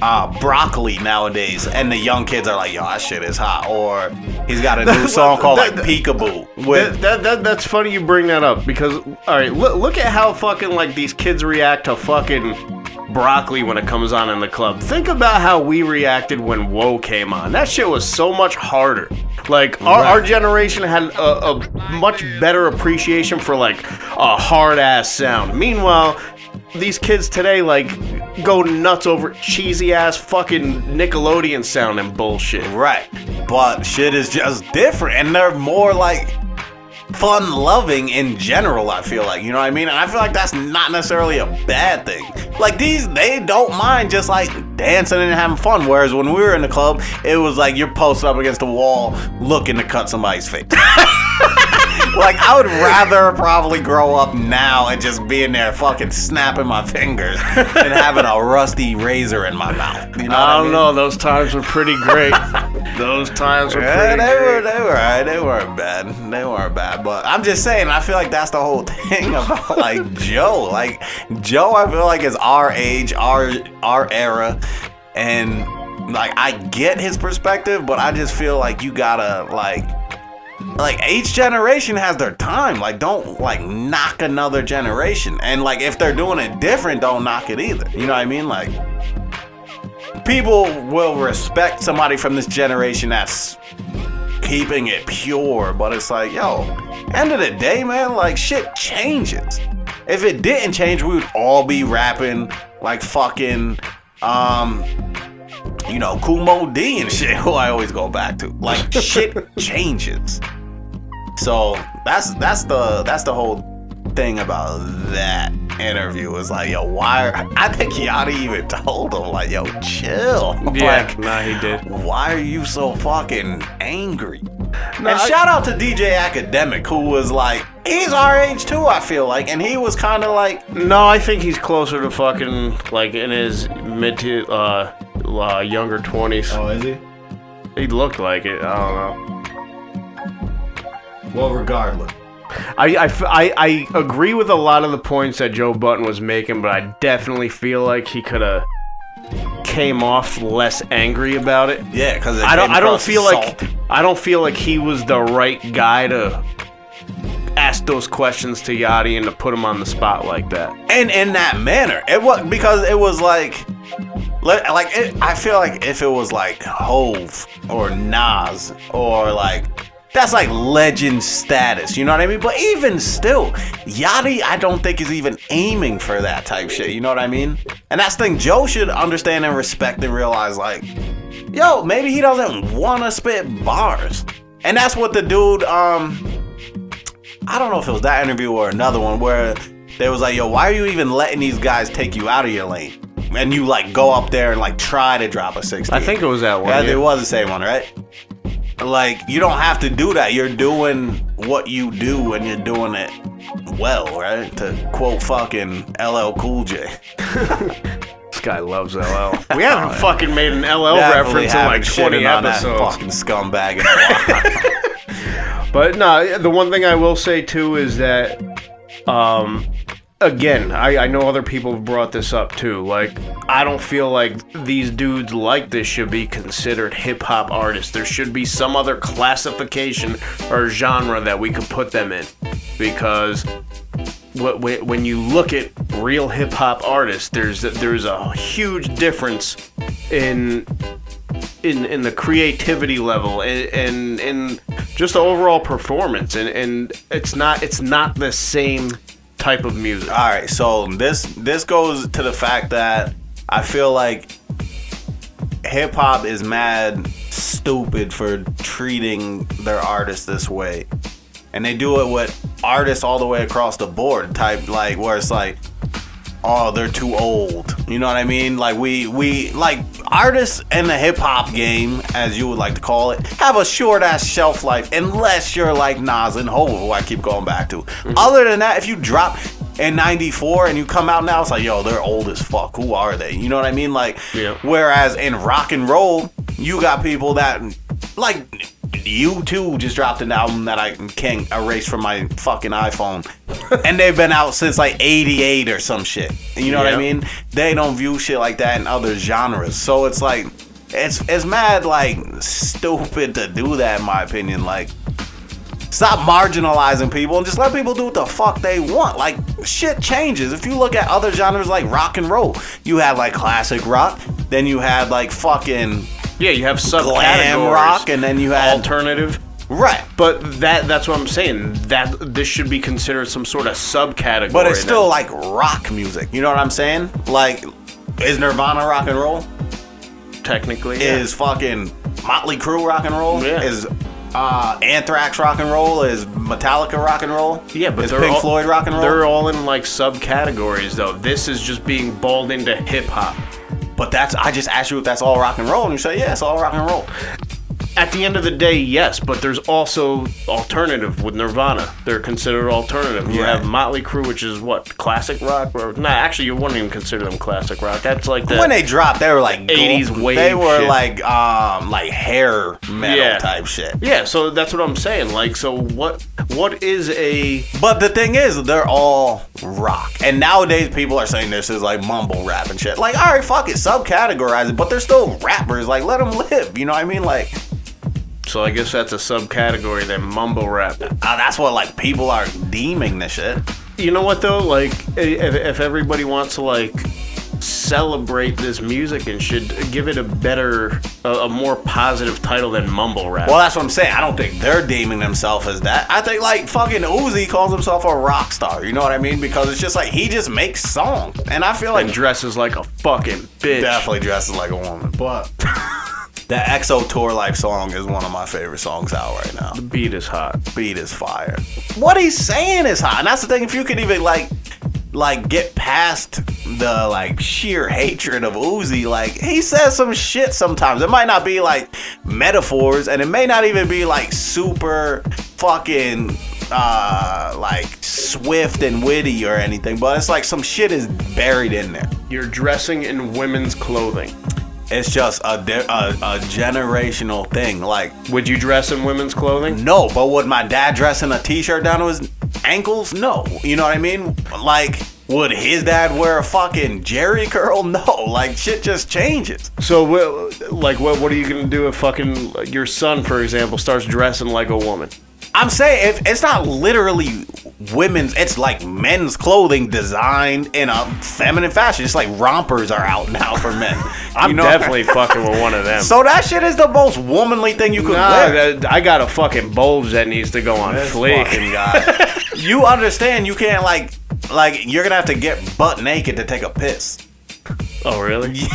Speaker 3: uh, broccoli nowadays, and the young kids are like, "Yo, that shit is hot." Or he's got a new song called like
Speaker 4: that-
Speaker 3: Peekaboo
Speaker 4: That,
Speaker 3: with
Speaker 4: that, that, that's funny you bring that up because, all right, look, look at how fucking like these kids react to fucking broccoli when it comes on in the club. Think about how we reacted when Whoa came on. That shit was so much harder. Like our, our generation had a, a much better appreciation for like a hard ass sound. Meanwhile, these kids today like go nuts over cheesy ass fucking Nickelodeon sounding bullshit.
Speaker 3: Right. But shit is just different. And they're more like fun loving in general, I feel like. You know what I mean? And I feel like that's not necessarily a bad thing. Like these, they don't mind just like dancing and having fun. Whereas when we were in the club, it was like you're posted up against the wall looking to cut somebody's face. like I would rather probably grow up now and just be in there fucking snapping my fingers than having a rusty razor in my mouth. You know
Speaker 4: I don't
Speaker 3: mean?
Speaker 4: know. Those times were pretty great. those times were
Speaker 3: Yeah,
Speaker 4: pretty
Speaker 3: they were they were alright. They weren't bad. They weren't bad. But I'm just saying, I feel like that's the whole thing about like Joe. Like Joe, I feel like is our age, our our era, and like I get his perspective, but I just feel like you gotta like. Like each generation has their time. Like don't like knock another generation. And like if they're doing it different, don't knock it either. You know what I mean? Like people will respect somebody from this generation that's keeping it pure, but it's like, yo, end of the day, man, like shit changes. If it didn't change, we would all be rapping like fucking um you know, Kool Moe Dee and shit, who I always go back to. Like shit changes. So that's that's the that's the whole thing about that interview is like, yo, why? Are, I think Yachty even told him like, yo, chill.
Speaker 4: Yeah,
Speaker 3: Like,
Speaker 4: nah, he did.
Speaker 3: why are you so fucking angry?
Speaker 4: No,
Speaker 3: and
Speaker 4: I-
Speaker 3: shout out to DJ Akademiks, who was like, he's our age too, I feel like, and he was kind of like,
Speaker 4: No, I think he's closer to fucking like in his mid to uh, uh younger twenties.
Speaker 3: oh, is he?
Speaker 4: He looked like it. I don't know.
Speaker 3: Well, regardless.
Speaker 4: I I I agree with a lot of the points that Joe Budden was making, but I definitely feel like he could have came off less angry about it.
Speaker 3: Yeah, because
Speaker 4: I don't I don't feel like I don't feel like he was the right guy to ask those questions to Yachty and to put him on the spot like that.
Speaker 3: and in that manner. It was because it was like, li- like it, I feel like if it was like Hove or Nas or like. That's like legend status, you know what I mean? But even still, Yachty, I don't think is even aiming for that type shit, you know what I mean? And that's the thing Joe should understand and respect and realize, like, yo, maybe he doesn't want to spit bars. And that's what the dude, um, I don't know if it was that interview or another one where they was like, yo, why are you even letting these guys take you out of your lane? And you like go up there and like try to drop a 60.
Speaker 4: I think it was that one.
Speaker 3: Yeah,
Speaker 4: yeah.
Speaker 3: it was the same one, right? Like, you don't have to do that. You're doing what you do and you're doing it well, right? To quote fucking LL Cool J.
Speaker 4: This guy loves LL. We haven't fucking made an LL
Speaker 3: Definitely
Speaker 4: reference in like 20
Speaker 3: shitted on that
Speaker 4: episodes.
Speaker 3: fucking scumbag in a while.
Speaker 4: But no, the one thing I will say too is that, um, again, I, I know other people have brought this up too. Like, I don't feel like these dudes like this should be considered hip hop artists. There should be some other classification or genre that we could put them in, because wh- wh- when you look at real hip hop artists, there's there's a huge difference in in in the creativity level and and, and just the overall performance and and it's not it's not the same type of music.
Speaker 3: All right, so this this goes to the fact that I feel like hip hop is mad stupid for treating their artists this way. And they do it with artists all the way across the board, type like where it's like, oh, they're too old. You know what I mean? Like we we like artists in the hip hop game, as you would like to call it, have a short ass shelf life unless you're like Nas and Hov, who I keep going back to. Mm-hmm. Other than that, if you drop in 94 and you come out now, it's like, yo, they're old as fuck. Who are they? You know what I mean? Like,
Speaker 4: Yeah.
Speaker 3: whereas in rock and roll, you got people that, like, U2 just dropped an album that I can't erase from my fucking iPhone. and they've been out since like 88 or some shit. You know what I mean? They don't view shit like that in other genres. So it's like, it's, it's mad, like, stupid to do that, in my opinion. Like, Stop marginalizing people and just let people do what the fuck they want. Like shit changes. If you look at other genres like rock and roll, you had like classic rock, then you had like fucking
Speaker 4: Yeah, you have
Speaker 3: glam
Speaker 4: subcategories.
Speaker 3: rock, and then you had
Speaker 4: alternative.
Speaker 3: right.
Speaker 4: But that that's what I'm saying. That this should be considered some sort of subcategory.
Speaker 3: But it's still like rock music. You know what I'm saying? Like, is Nirvana rock and roll?
Speaker 4: technically yeah.
Speaker 3: Is fucking Motley Crue rock and roll?
Speaker 4: Yeah.
Speaker 3: Is uh, Anthrax rock and roll? Is Metallica rock and roll?
Speaker 4: Yeah, but
Speaker 3: is
Speaker 4: they're
Speaker 3: Pink
Speaker 4: all,
Speaker 3: Floyd rock and roll?
Speaker 4: They're all in like subcategories though. This is just being balled into hip hop.
Speaker 3: But that's I just asked you if that's all rock and roll, and you say yeah, it's all rock and roll.
Speaker 4: At the end of the day, yes, but there's also alternative with Nirvana. They're considered alternative. You
Speaker 3: Right.
Speaker 4: have Motley Crue, which is what classic rock, or nah, actually, you wouldn't even consider them classic rock. That's like the
Speaker 3: when they dropped, they were like
Speaker 4: 80s
Speaker 3: gl-
Speaker 4: wave
Speaker 3: They were
Speaker 4: shit.
Speaker 3: like um like hair metal
Speaker 4: Yeah.
Speaker 3: type shit.
Speaker 4: yeah. So that's what I'm saying. Like, so what? What is a
Speaker 3: But the thing is, they're all rock, and nowadays people are saying this is like mumble rap and shit. Like, all right, fuck it, subcategorize it, but they're still rappers. Like, let them live. You know what I mean? Like,
Speaker 4: so I guess that's a subcategory that mumble rap.
Speaker 3: uh, that's what like people are deeming this shit.
Speaker 4: You know what though? Like, if, if everybody wants to like celebrate this music and should give it a better, a, a more positive title than mumble rap.
Speaker 3: Well, that's what I'm saying. I don't think they're deeming themselves as that. I think like fucking Uzi calls himself a rock star. You know what I mean? Because it's just like he just makes songs, and I feel like
Speaker 4: and dresses like a fucking bitch.
Speaker 3: definitely dresses like a woman. But the XO Tour Llif3 song is one of my favorite songs out right now.
Speaker 4: The beat is hot.
Speaker 3: Beat is fire. What he's saying is hot, and that's the thing. If you could even like, like get past the like sheer hatred of Uzi, like he says some shit sometimes. It might not be like metaphors, and it may not even be like super fucking uh like swift and witty or anything but it's like some shit is buried in there
Speaker 4: You're dressing in women's clothing.
Speaker 3: It's just a, a, a generational thing like
Speaker 4: Would you dress in women's clothing?
Speaker 3: No, but would my dad dress in a t-shirt down to his ankles? No. You know what I mean? Like, would his dad wear a fucking Jheri curl? No. Like, shit just changes.
Speaker 4: So, like, what what are you gonna do if fucking your son, for example, starts dressing like a woman?
Speaker 3: I'm saying if it's not literally women's, it's like men's clothing designed in a feminine fashion. It's like rompers are out now for men.
Speaker 4: I'm
Speaker 3: You know?
Speaker 4: definitely fucking with one of them.
Speaker 3: So that shit is the most womanly thing you could
Speaker 4: Nah,
Speaker 3: wear.
Speaker 4: that- I got a fucking bulge that needs to go on
Speaker 3: This
Speaker 4: fleek.
Speaker 3: you understand? You can't like, like you're gonna have to get butt naked to take a piss.
Speaker 4: Oh really?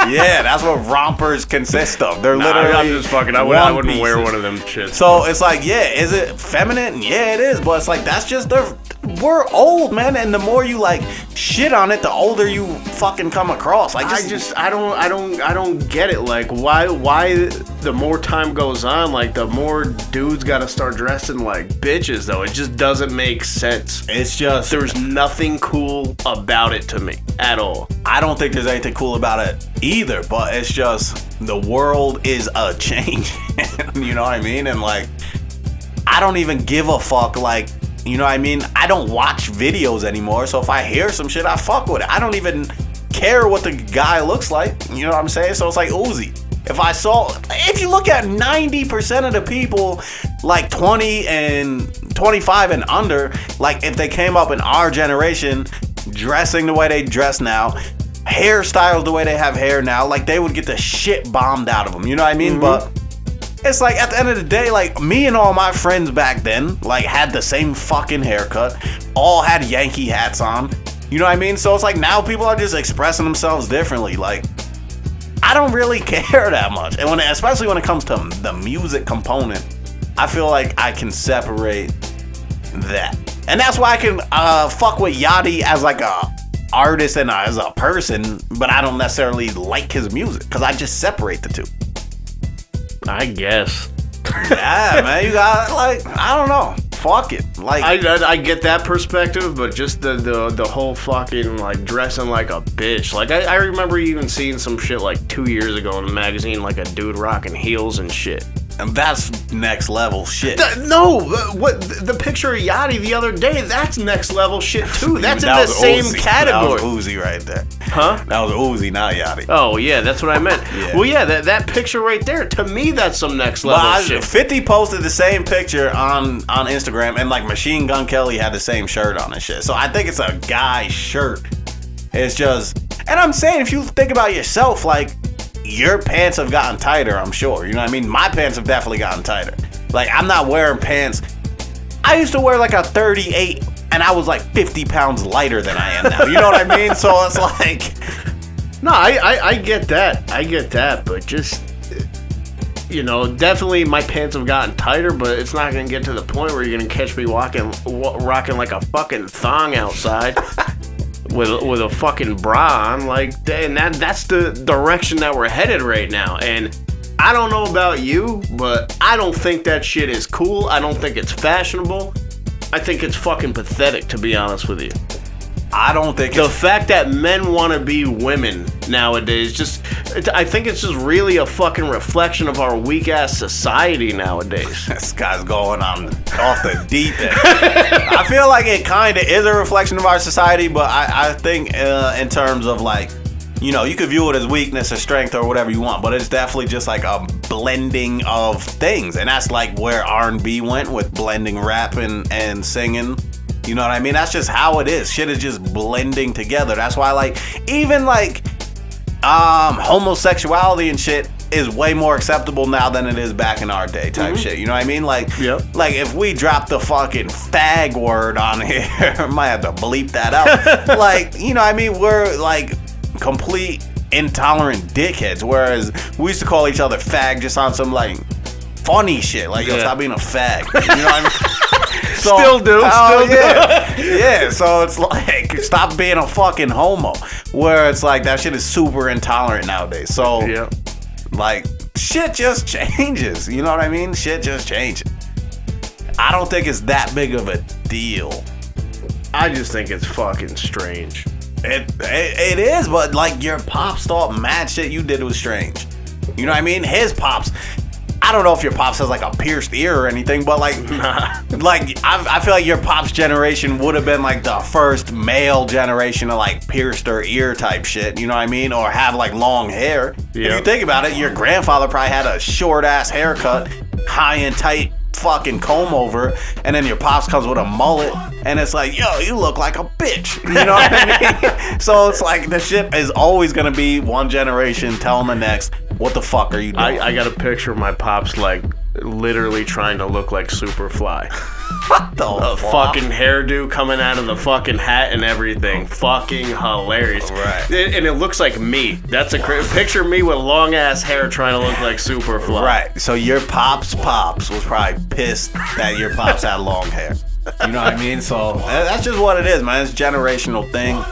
Speaker 3: Yeah, yeah, that's what rompers consist of. They're
Speaker 4: Nah,
Speaker 3: literally.
Speaker 4: I'm just fucking. I, would, I wouldn't wear one of them shits.
Speaker 3: So it's like, yeah, is it feminine? Yeah, it is, but it's like that's just the we're old, man, and the more you like shit on it, the older you fucking come across. Like,
Speaker 4: I
Speaker 3: just,
Speaker 4: just I don't I don't I don't get it. Like why why the more time goes on, like the more dudes got to start dressing like bitches. Though it just doesn't make sense.
Speaker 3: it's just
Speaker 4: There's nothing cool about it to me at all.
Speaker 3: I don't think there's anything cool about it either, but it's just the world is a change. you know what I mean? And like, I don't even give a fuck. Like, you know what I mean? I don't watch videos anymore, so if I hear some shit, I fuck with it. I don't even care what the guy looks like. You know what I'm saying? So it's like Uzi. If I saw, if you look at 90% of the people, like 20 and 25 and under, like if they came up in our generation, dressing the way they dress now, hairstyles the way they have hair now, like they would get the shit bombed out of them. You know what I mean? Mm-hmm. But it's like at the end of the day, like me and all my friends back then, like had the same fucking haircut, all had Yankee hats on. You know what I mean? So it's like now people are just expressing themselves differently. Like I don't really care that much, and when especially when it comes to the music component, I feel like I can separate that, and that's why I can uh, fuck with Yachty as like a artist and as a person, but I don't necessarily like his music because I just separate the two.
Speaker 4: I guess.
Speaker 3: yeah, man, you got like I don't know. Fuck it. Like
Speaker 4: I, I, I get that perspective, but just the, the the whole fucking like dressing like a bitch. Like I, I remember even seeing some shit like two years ago in a magazine, like a dude rocking heels and shit.
Speaker 3: And that's next level shit.
Speaker 4: Th- no, uh, what the picture of Yachty the other day? That's next level shit too. That's in the same
Speaker 3: Uzi.
Speaker 4: category,
Speaker 3: That was Uzi right there.
Speaker 4: huh?
Speaker 3: That was Uzi, not Yachty.
Speaker 4: Oh yeah, that's what I meant.
Speaker 3: Yeah.
Speaker 4: Well, yeah, that, that picture right there. To me, that's some next level
Speaker 3: I,
Speaker 4: shit.
Speaker 3: 50 posted the same picture on on Instagram, and like Machine Gun Kelly had the same shirt on and shit. So I think it's a guy shirt. It's just, and I'm saying if you think about yourself, like your pants have gotten tighter. I'm sure. You know what I mean? My pants have definitely gotten tighter. Like I'm not wearing pants. I used to wear like a 38, and I was like 50 pounds lighter than I am now. You know what I mean? So it's like.
Speaker 4: No, I, I I get that. I get that, but just you know, definitely my pants have gotten tighter, but it's not gonna get to the point where you're gonna catch me walking, wa- rocking like a fucking thong outside with with a fucking bra on. Like, and that that's the direction that we're headed right now. And I don't know about you, but I don't think that shit is cool. I don't think it's fashionable. I think it's fucking pathetic, to be honest with you
Speaker 3: I don't think
Speaker 4: the fact that men want to be women nowadays just it, i think it's just really a fucking reflection of our weak ass society nowadays
Speaker 3: This guy's going on off the deep end. I feel like it kind of is a reflection of our society, but I, I think uh, in terms of like, you know, you could view it as weakness or strength or whatever you want, but it's definitely just like a blending of things, and that's like where R&B went with blending rap and, and singing. You know what I mean? That's just how it is. Shit is just blending together. That's why like even like um homosexuality and shit is way more acceptable now than it is back in our day type shit. You know what I mean? Like
Speaker 4: Yep.
Speaker 3: like if we drop the fucking fag word on here, I might have to bleep that out. like, you know what I mean? We're like complete intolerant dickheads. Whereas we used to call each other fag just on some like funny shit. Like, yo, stop being a fag. You know what I mean? So,
Speaker 4: Still do,
Speaker 3: Oh,
Speaker 4: still do.
Speaker 3: yeah. yeah, so it's like stop being a fucking homo. Where it's like that shit is super intolerant nowadays. So
Speaker 4: yeah
Speaker 3: like shit just changes. You know what I mean? Shit just changes. I don't think it's that big of a deal.
Speaker 4: i just think it's fucking strange
Speaker 3: It, it it is, but like your pops thought mad shit you did was strange. You know what I mean? His pops. I don't know if your pops has like a pierced ear or anything, but like, like I, I feel like your pops generation would have been like the first male generation to like pierce their ear type shit. You know what I mean? Or have like long hair. If you think about it, your grandfather probably had a short ass haircut, high and tight fucking comb over, and then your pops comes with a mullet, and it's like, yo, you look like a bitch. You know what I mean? so it's like the shit is always gonna be one generation telling the next, what the fuck are you doing?
Speaker 4: I, I got a picture of my pops like literally trying to look like Superfly.
Speaker 3: what the
Speaker 4: A
Speaker 3: fuck?
Speaker 4: fucking hairdo coming out of the fucking hat and everything. Fucking hilarious.
Speaker 3: Right.
Speaker 4: It- and it looks like me. That's a cra- picture of me with long ass hair trying to look like Superfly.
Speaker 3: Right. So your pops pops was probably pissed that your pops had long hair. You know what I mean? So that- that's just what it is, man. It's a generational thing.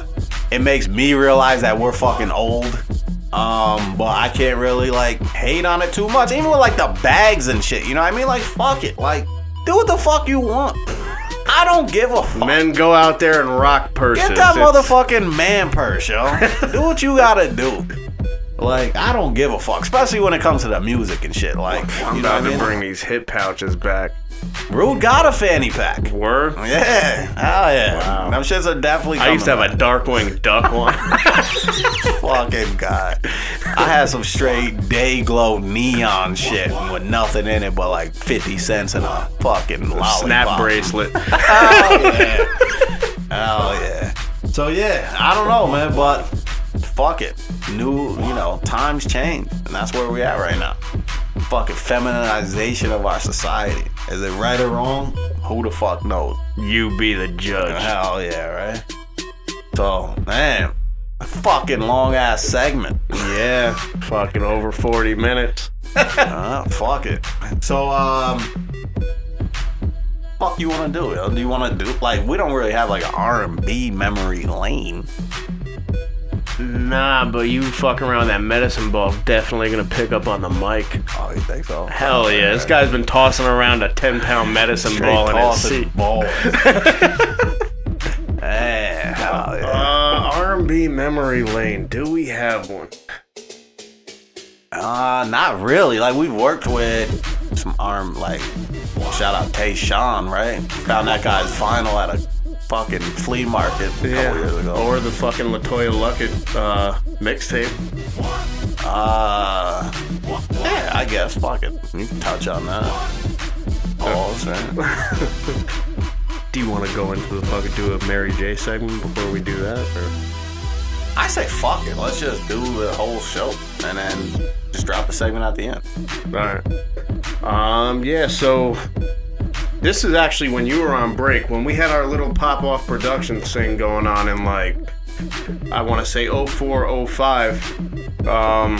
Speaker 3: It makes me realize that we're fucking old. Um, but I can't really like hate on it too much. Even with like the bags and shit. You know what I mean? Like fuck it. Like do what the fuck you want. I don't give a fuck.
Speaker 4: Men go out there and rock purses.
Speaker 3: Get that
Speaker 4: It's-
Speaker 3: motherfucking man purse, yo. do what you gotta do. Like, I don't give a fuck, especially when it comes to the music and shit. Like,
Speaker 4: I'm
Speaker 3: you know
Speaker 4: about
Speaker 3: what I
Speaker 4: to
Speaker 3: mean?
Speaker 4: bring these hip pouches back.
Speaker 3: Rude got a fanny pack.
Speaker 4: Word?
Speaker 3: Yeah, hell yeah.
Speaker 4: Wow.
Speaker 3: Them shits are definitely.
Speaker 4: I used to have
Speaker 3: coming
Speaker 4: a Darkwing Duck one.
Speaker 3: back. fucking god. I had some straight day glow neon shit with nothing in it but like fifty cents and a fucking lollipop.
Speaker 4: Snap bracelet.
Speaker 3: Hell yeah. Hell yeah. So yeah, I don't know, man, but fuck it. New, you know, times change, and that's where we at right now. Fucking feminization of our society. Is it right or wrong? Who the fuck knows?
Speaker 4: You be the judge.
Speaker 3: Hell yeah, right? So, man, a fucking long ass segment.
Speaker 4: Yeah, fucking over 40 minutes.
Speaker 3: Uh, fuck it. So, um, fuck you want to do? yo? Do you want to do like we don't really have like an R and B memory lane?
Speaker 4: Nah, but you fucking around that medicine ball, definitely gonna pick up on the mic.
Speaker 3: Oh, you think so?
Speaker 4: Hell yeah, this guy's been tossing around a 10 pound medicine
Speaker 3: Straight
Speaker 4: ball in his
Speaker 3: tossing
Speaker 4: seat.
Speaker 3: balls. hey, hell yeah.
Speaker 4: Uh, R&B memory lane. Do we have one?
Speaker 3: Uh, not really. Like we've worked with some arm like shout out Tay Sean, right? Found that guy's final at a fucking flea market a couple years ago.
Speaker 4: Or the fucking LeToya Luckett uh, mixtape.
Speaker 3: Uh, yeah, I guess. Fuck it. You can touch on that. Oh, right.
Speaker 4: Do you want to go into the fucking do a Mary J segment before we do that? Or?
Speaker 3: I say fuck it. Let's just do the whole show and then just drop a segment at the end.
Speaker 4: Alright. Um, yeah, so this is actually when you were on break, when we had our little pop off production thing going on in like, I want to say 04, 05. Um,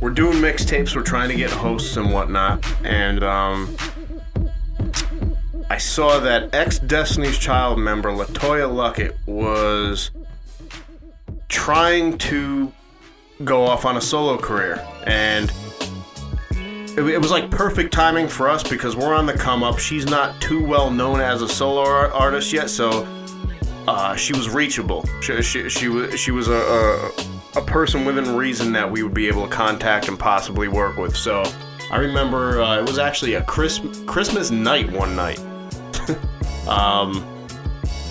Speaker 4: we're doing mixtapes, we're trying to get hosts and whatnot, and um, I saw that ex Destiny's Child member LeToya Luckett was trying to go off on a solo career. And it, it was like perfect timing for us because we're on the come up. She's not too well known as a solo ar- artist yet, so uh, she was reachable. She, she, she was she was a, a a person within reason that we would be able to contact and possibly work with. So I remember uh, it was actually a Chris, Christmas night one night. um,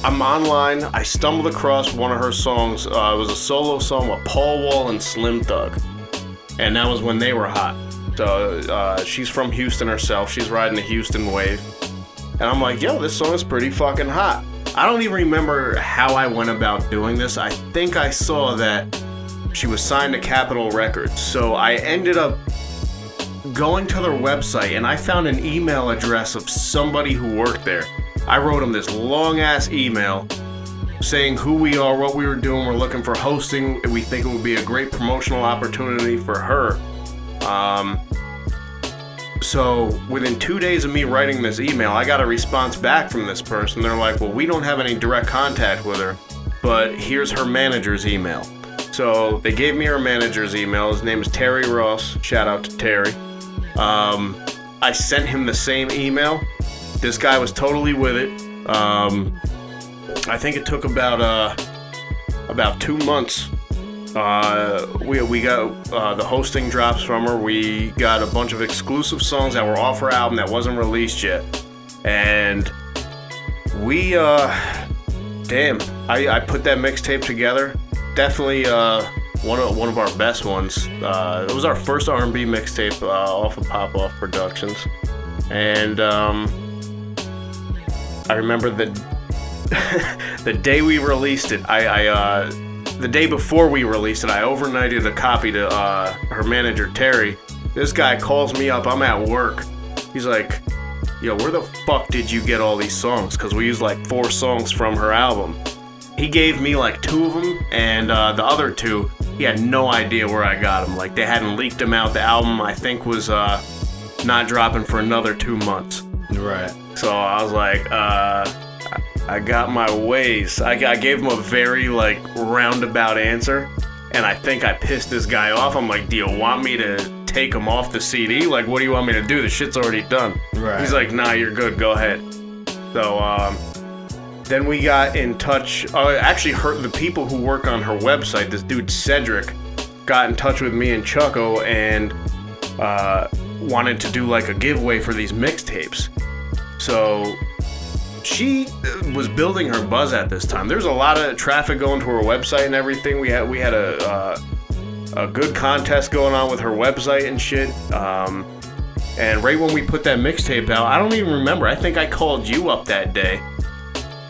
Speaker 4: I'm online. I stumbled across one of her songs. Uh, it was a solo song with Paul Wall and Slim Thug, and that was when they were hot. So uh, she's from Houston herself. She's riding the Houston wave, and I'm like, yo, this song is pretty fucking hot. I don't even remember how I went about doing this. I think I saw that she was signed to Capitol Records, so I ended up going to their website and I found an email address of somebody who worked there. I wrote him this long ass email saying who we are, what we were doing. We're looking for hosting. We think it would be a great promotional opportunity for her. Um, so within two days of me writing this email, I got a response back from this person. They're like, well, we don't have any direct contact with her, but here's her manager's email. So they gave me her manager's email. His name is Terry Ross. Shout out to Terry. Um, I sent him the same email. This guy was totally with it. Um, I think it took about uh, about two months. Uh, we, we got uh, the hosting drops from her. We got a bunch of exclusive songs that were off her album that wasn't released yet, and we uh, damn, I, I put that mixtape together. Definitely uh, one of one of our best ones. Uh, it was our first R&B mixtape uh, off of Pop Off Productions, and um, I remember the the day we released it. I, I uh, the day before we released it, I overnighted a copy to uh, her manager Terry. This guy calls me up. I'm at work. He's like, "Yo, where the fuck did you get all these songs?" Because we used like four songs from her album. He gave me like two of them, and uh, the other two, he had no idea where I got them. Like they hadn't leaked them out. The album, I think, was uh, not dropping for another two months.
Speaker 3: Right.
Speaker 4: So I was like, uh, I got my ways. I, I gave him a very like roundabout answer, and I think I pissed this guy off. I'm like, do you want me to take him off the CD? Like, what do you want me to do? The shit's already done.
Speaker 3: Right.
Speaker 4: He's like, nah, you're good. Go ahead. So um, then we got in touch. Uh, actually, her the people who work on her website, this dude Cedric, got in touch with me and Chucko and uh, wanted to do like a giveaway for these mixtapes. So she uh, was building her buzz at this time. There's a lot of traffic going to her website and everything. We had we had a uh, a good contest going on with her website and shit. Um, and right when we put that mixtape out, I don't even remember. I think I called you up that day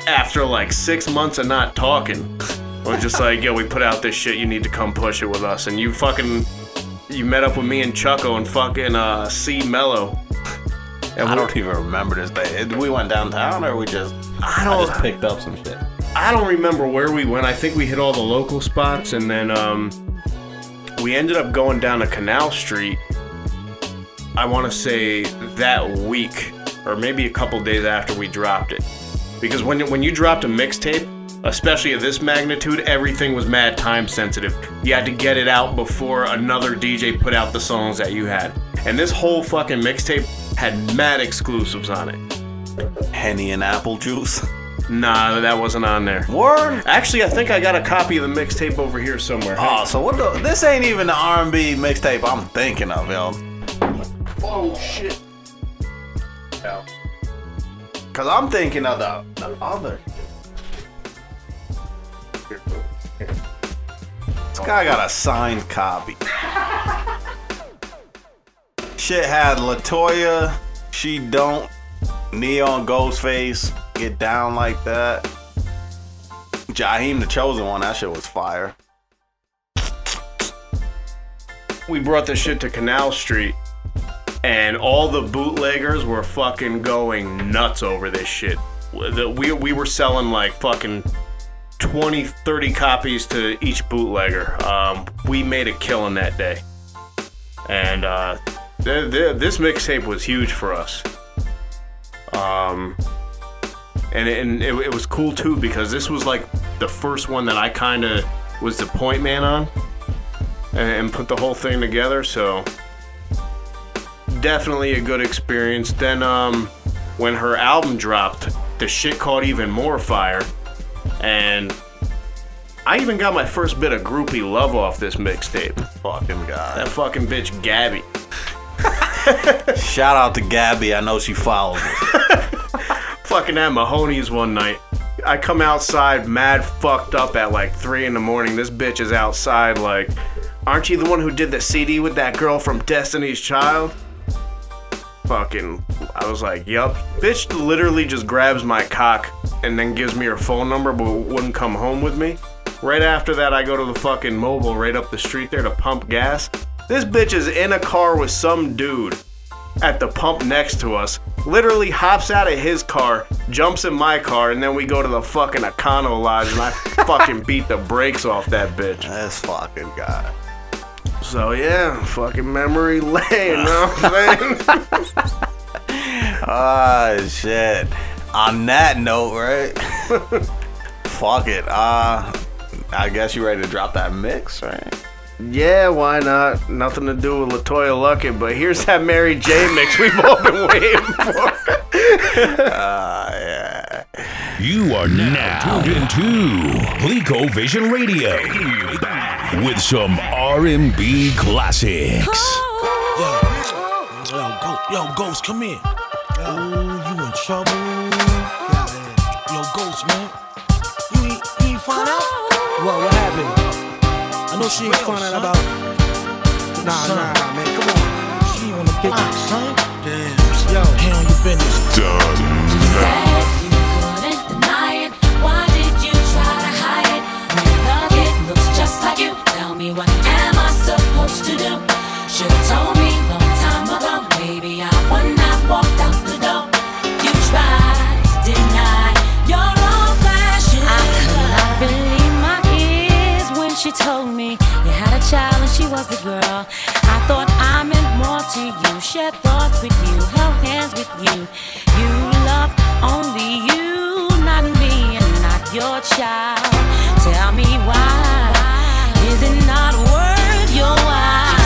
Speaker 4: after like six months of not talking. Was just like, yo, we put out this shit. You need to come push it with us. And you fucking you met up with me and Chucko and fucking uh, C Mello. And
Speaker 3: I
Speaker 4: we-
Speaker 3: don't even remember this day. We went downtown or we just
Speaker 4: I
Speaker 3: I
Speaker 4: don't.
Speaker 3: I just picked up some shit.
Speaker 4: I don't remember where we went. I think we hit all the local spots, and then um, we ended up going down to Canal Street. I want to say that week, or maybe a couple days after we dropped it, because when when you dropped a mixtape, especially of this magnitude, everything was mad time sensitive. You had to get it out before another DJ put out the songs that you had, and this whole fucking mixtape had mad exclusives on it.
Speaker 3: Henny and apple juice.
Speaker 4: Nah, that wasn't on there.
Speaker 3: Word.
Speaker 4: Actually, I think I got a copy of the mixtape over here somewhere.
Speaker 3: Oh, so what the? This ain't even the R&B mixtape I'm thinking of, yo.
Speaker 4: oh shit. Yeah.
Speaker 3: Cause I'm thinking of the, the other. This guy got a signed copy. Shit had LeToya, she don't, Neon Ghostface, get down like that. Jaheim the Chosen One, that shit was fire.
Speaker 4: We brought this shit to Canal Street, and all the bootleggers were fucking going nuts over this shit. We, we were selling like fucking 20, 30 copies to each bootlegger. Um, we made a killing that day. And uh, th- th- this mixtape was huge for us. Um, and it, and it, it was cool too because this was like the first one that I kind of was the point man on and, and put the whole thing together. So definitely a good experience. Then um, when her album dropped, the shit caught even more fire, and I even got my first bit of groupie love off this mixtape.
Speaker 3: Fucking God.
Speaker 4: That fucking bitch Gabby.
Speaker 3: Shout out to Gabby, I know she follows us.
Speaker 4: fucking at Mahoney's one night. I come outside mad fucked up at like 3 in the morning. This bitch is outside like, aren't you the one who did the CD with that girl from Destiny's Child? Fucking, I was like, yup. Bitch literally just grabs my cock and then gives me her phone number but wouldn't come home with me. Right after that, I go to the fucking Mobil right up the street there to pump gas. This bitch is in a car with some dude at the pump next to us, literally hops out of his car, jumps in my car, and then we go to the fucking Econo Lodge and I fucking beat the brakes off that bitch.
Speaker 3: That's fucking God.
Speaker 4: So yeah, fucking memory lane, you know what I'm saying?
Speaker 3: Ah, shit. On that note, right? Fuck it. Uh, I guess you ready to drop that mix, right?
Speaker 4: Yeah, why not? Nothing to do with LeToya Luckett, but here's that Mary J mix we've all been waiting for.
Speaker 3: Ah, yeah.
Speaker 1: You are now tuned into Glico Vision Radio with some R&B classics.
Speaker 5: Yo, yo, go, yo, Ghost, come in. Oh, she ain't frontin' about. Nah, nah, man, come on. She ain't wanna get
Speaker 6: Block, son.
Speaker 5: Damn, yo, handle your business.
Speaker 1: Done now.
Speaker 7: couldn't deny it. Why did you try to hide it? When love it looks just like you. Tell me what am I supposed to do? Should've told me long time ago. Maybe I would
Speaker 8: was the girl. I thought I meant more to you, shared thoughts with you, held hands with you. You love only you, not me and not your child. Tell me why is it not worth your while?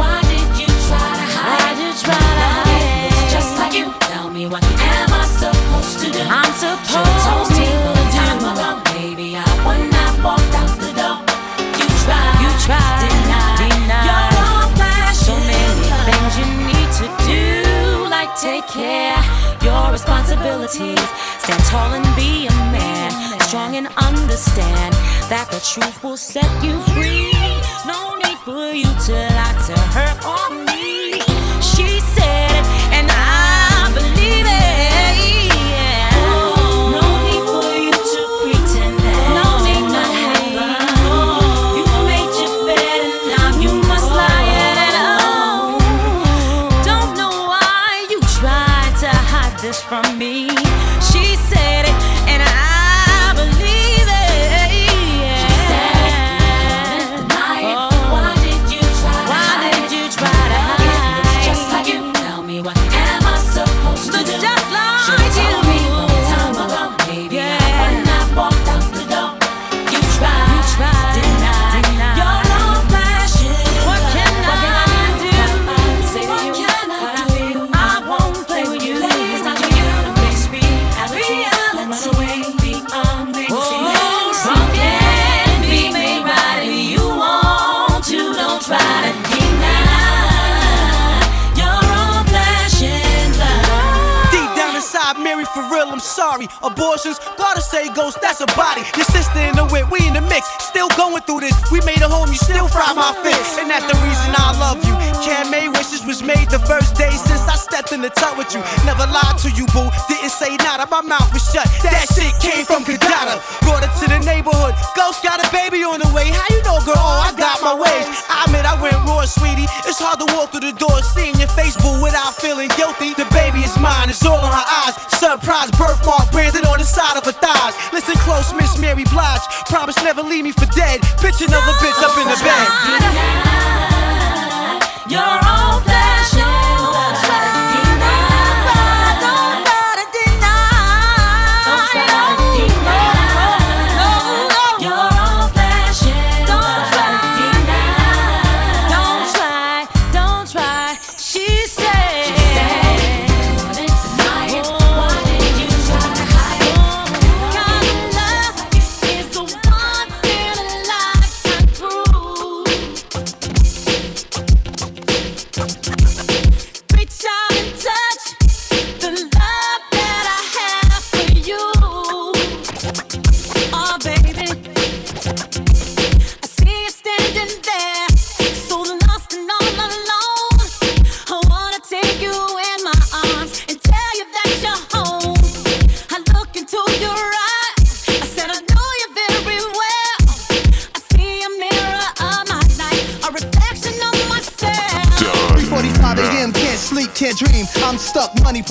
Speaker 7: Why did you try to hide
Speaker 8: Why'd
Speaker 7: it?
Speaker 8: you try to
Speaker 7: Love it
Speaker 8: hide
Speaker 7: looks just like you. Tell me what am I supposed to do?
Speaker 8: I'm supposed to take care your responsibilities. Stand tall and be a man, strong and understand that the truth will set you free. No need for you to lie to her or me.
Speaker 5: Abortions, gotta say ghost, that's a body. Your sister in the whip, we in the mix. Still going through this. We made a home, you still fry my fish. And that's the reason I love you. Can't make wishes was made the first day since I stepped in the tub with you. Never lied to you, boo. Didn't say nada, my mouth was shut. That shit came from Kadada. Brought it to the neighborhood. Ghost got a baby on the way. How you know, girl? Oh, I sweetie. It's hard to walk through the door, seeing your face, boo, without feeling guilty. The baby is mine, it's all in her eyes. Surprise birthmark branded on the side of her thighs. Listen close, Miss Mary Blige. Promise never leave me for dead. Picture another bitch up in the bed.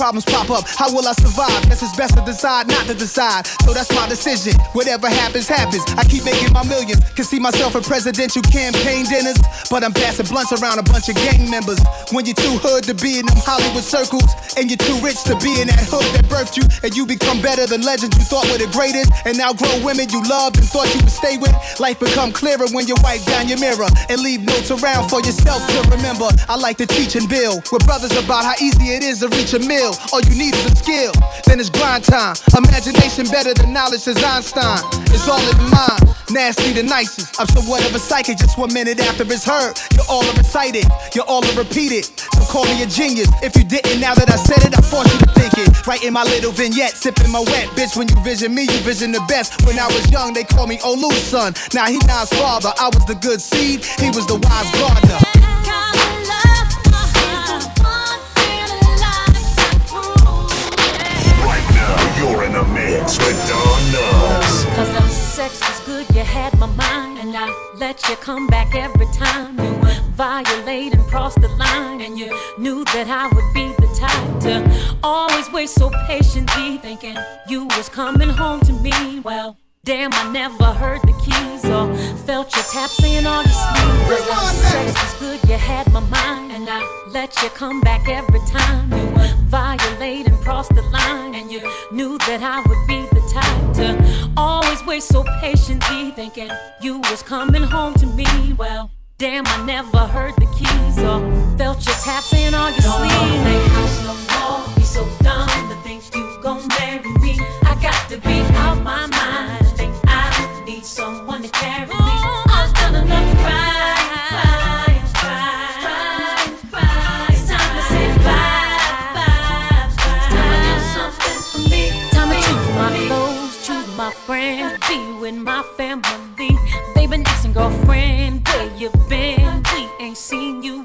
Speaker 9: Problems pop up. How will I survive? Guess it's best to decide not to decide. So that's my decision. Whatever happens, happens. I keep making my millions. Can see myself in presidential campaign dinners, but I'm passing blunts around a bunch of gang members. When you're too hood to be in them Hollywood circles, and you're too rich to be in that hood that birthed you, and you become better than legends you thought were the greatest, and now grow women you loved and thought you would stay with. Life become clearer when you wipe down your mirror and leave notes around for yourself to remember. I like to teach and build with brothers about how easy it is to reach a mill. All you need is a skill, then it's grind time. Imagination better than knowledge, says Einstein. It's all in the mind, nasty the nicest. I'm somewhat of a psychic, just one minute after it's heard. You're all recited, you're all repeated. So call me a genius. If you didn't, now that I said it, I force you to think it. Writing my little vignette, sipping my wet. Bitch, when you vision me, you vision the best. When I was young, they called me Olu's son. Now he Nas father. I was the good seed, he was the wise gardener.
Speaker 1: In mix with Don Nuts.
Speaker 8: Cause the sex was good, you had my mind. And I let you come back every time you violate and cross the line. And you knew that I would be the type to always wait so patiently, thinking you was coming home to me. Well, damn, I never heard the keys or felt your tap saying all your sleep. Sex was good, you had my mind. And I let you come back every time you violate and cross the line. And you knew that I would be the type to always wait so patiently, thinking you was coming home to me. Well, damn, I never heard the keys or felt your tap saying all your sleep. Don't play house no more, be so dumb to think you gon' marry me. I got to be out my mind. Need someone to carry me. I've done enough crying, my friends, be with my family. They've been asking girlfriend, where you been? We ain't seen you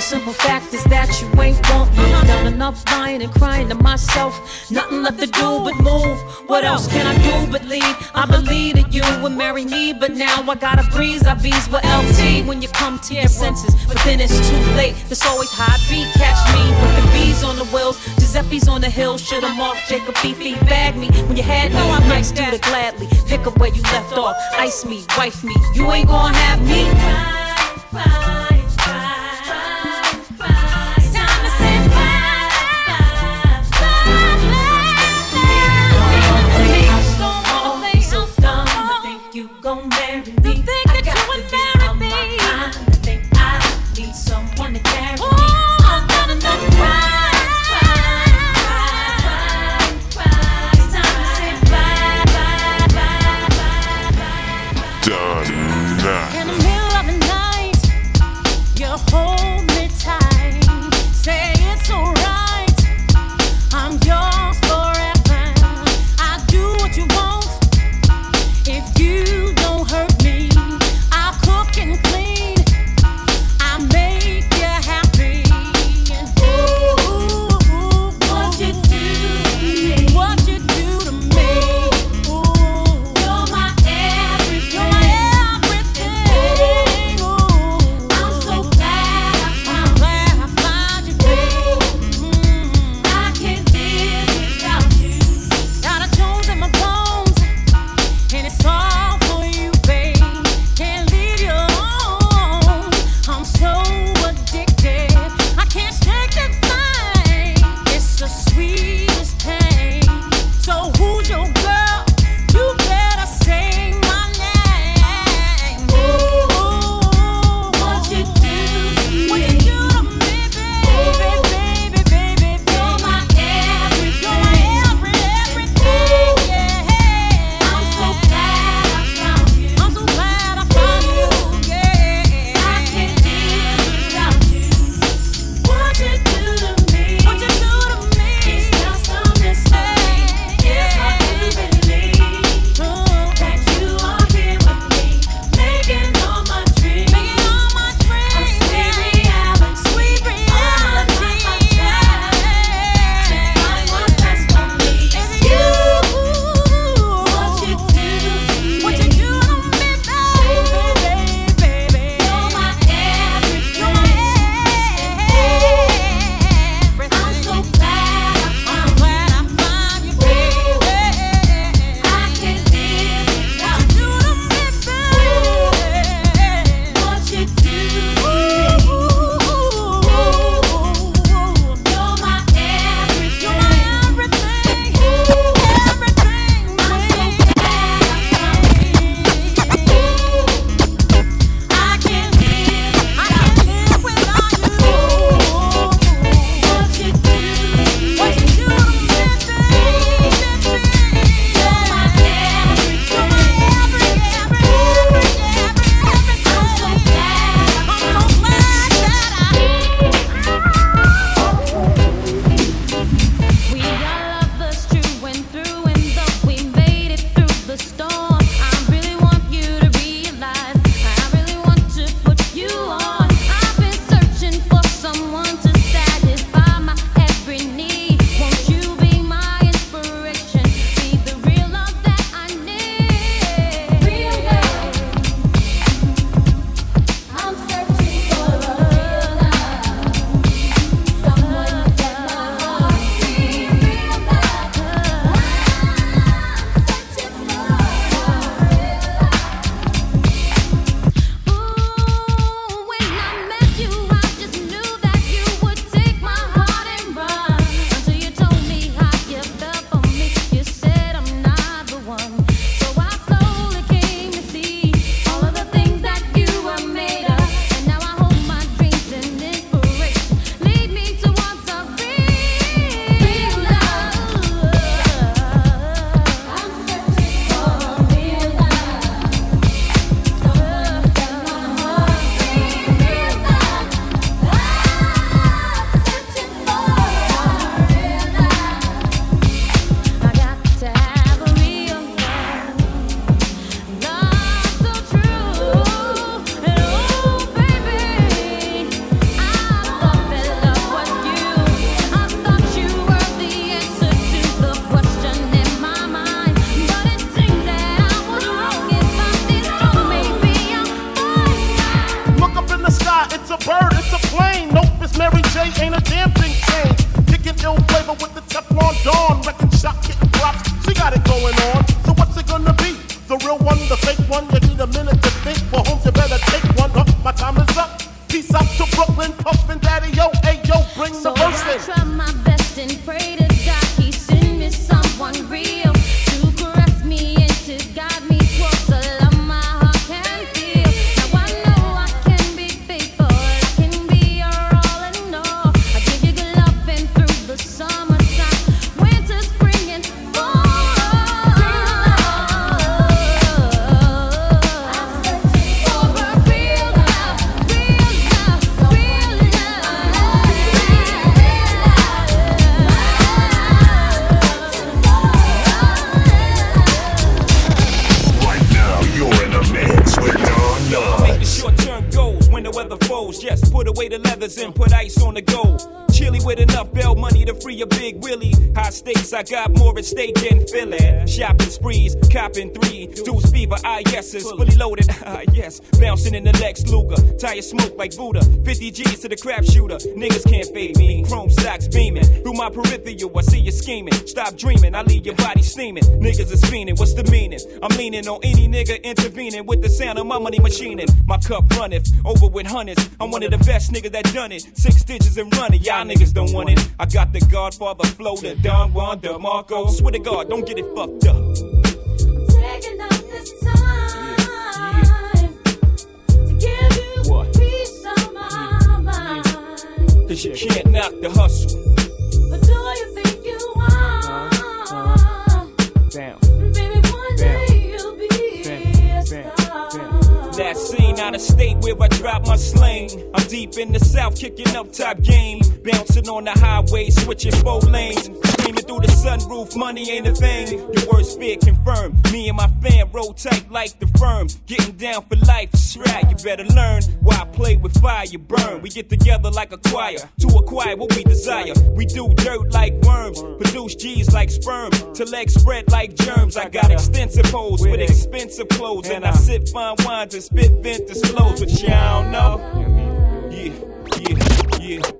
Speaker 8: the simple fact is that you ain't want me. Done enough lying and crying to myself. Nothing left to do but move. What else can I do but leave? I believe that you would marry me, but now I gotta breeze. I bees with LT when you come to your senses. But then it's too late. There's always high beat. Catch me with the bees on the wheels. Giuseppe's on the hill. Should've marked Jacob Fifi. Bag me when you had no. I'm nice to gladly. Pick up where you left off. Ice me, wife me. You ain't gonna have me. It's gon' marry me.
Speaker 10: Big Willie. High stakes, I got more at stake than Philly. Shopping sprees, copping three. Deuce fever, yeses, fully loaded, ah yes. Bouncing in the Lex Luger. Tire smoke like Buddha. 50 G's to the crap shooter. Niggas can't fade me. Chrome stocks beaming. Through my peripheral, I see you scheming. Stop dreaming, I leave your body steaming. Niggas is fiending, what's the meaning? I'm leaning on any nigga intervening with the sound of my money machining. My cup runneth over with hundreds. I'm one of the best niggas that done it. Six digits and running, y'all niggas don't want it. I got the Godfather flow, the Don Juan, the Marco. Swear to God, don't get it fucked up.
Speaker 8: Taking up this time to give you
Speaker 10: What?
Speaker 8: peace of my mind.
Speaker 10: Cause you can't knock the hustle.
Speaker 8: But do you think you are?
Speaker 10: Down.
Speaker 8: Baby, one day you'll be a star.
Speaker 10: That scene out of state where I drop my sling. I'm deep in the south, kicking up top game. Bouncing on the highway, switching four lanes. Screaming through the sunroof, money ain't a thing. Your worst fear confirmed. Me and my fam roll tight like the firm. Getting down for life, shrag. You better learn why I play with fire, you burn. We get together like a choir to acquire what we desire. We do dirt like worms, produce G's like sperm. To legs spread like germs. I got extensive hoes with expensive clothes, and I sip fine wines and spit vintage flows, but y'all know. Yeah, yeah, yeah.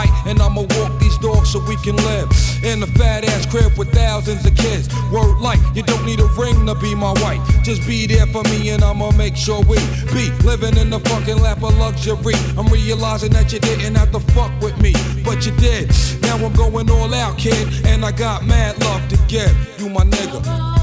Speaker 11: And I'ma walk these dogs so we can live in a fat ass crib with thousands of kids. Word like, you don't need a ring to be my wife. Just be there for me and I'ma make sure we be living in the fucking lap of luxury. I'm realizing that you didn't have to fuck with me, but you did. Now I'm going all out, kid, and I got mad love to give. You my nigga.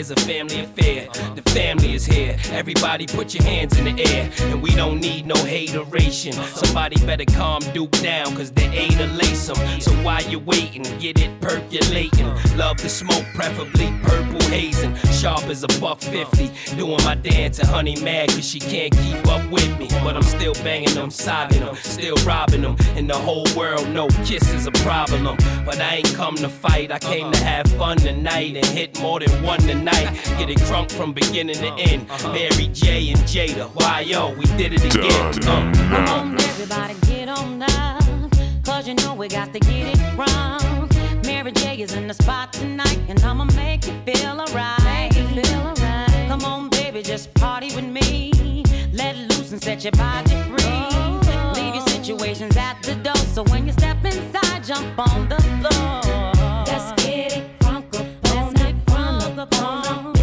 Speaker 10: Here's a family affair. The family is here. Everybody put your hands in the air. And we don't need no hateration. Somebody better calm Duke down, cause they ain't a lace 'em. So while you're waiting, get it percolating. Love the smoke, preferably purple hazing. Sharp as a buck fifty. Doing my dance and honey mad cause she can't keep up with me. But I'm still banging them, sobbing them, still robbing them. And the whole world know kiss is a problem. But I ain't come to fight, I came to have fun tonight and hit more than one tonight. Get it crunk from beginning to end. Mary J and Jada, why yo, we did it again. Uh,
Speaker 8: Come on, everybody, get on up. Cause you know we got to get it wrong. Mary J is in the spot tonight, and I'ma make you feel alright. Feel. Come on, baby, just party with me. Let loose and set your body free. Leave your situations at the door, so when you step inside, jump on the floor. Let's get it crunk up on it, crunk up on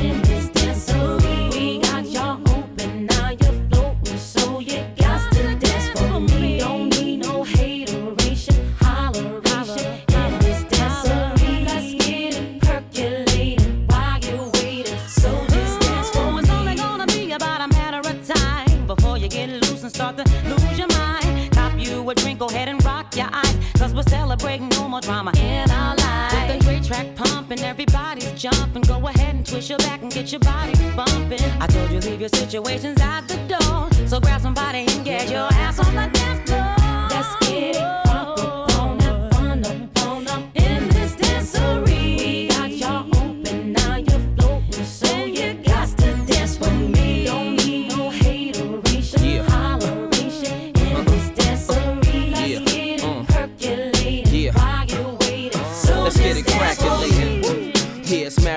Speaker 8: get your body bumping. I told you leave your situations at the door. So grab somebody and get your ass on the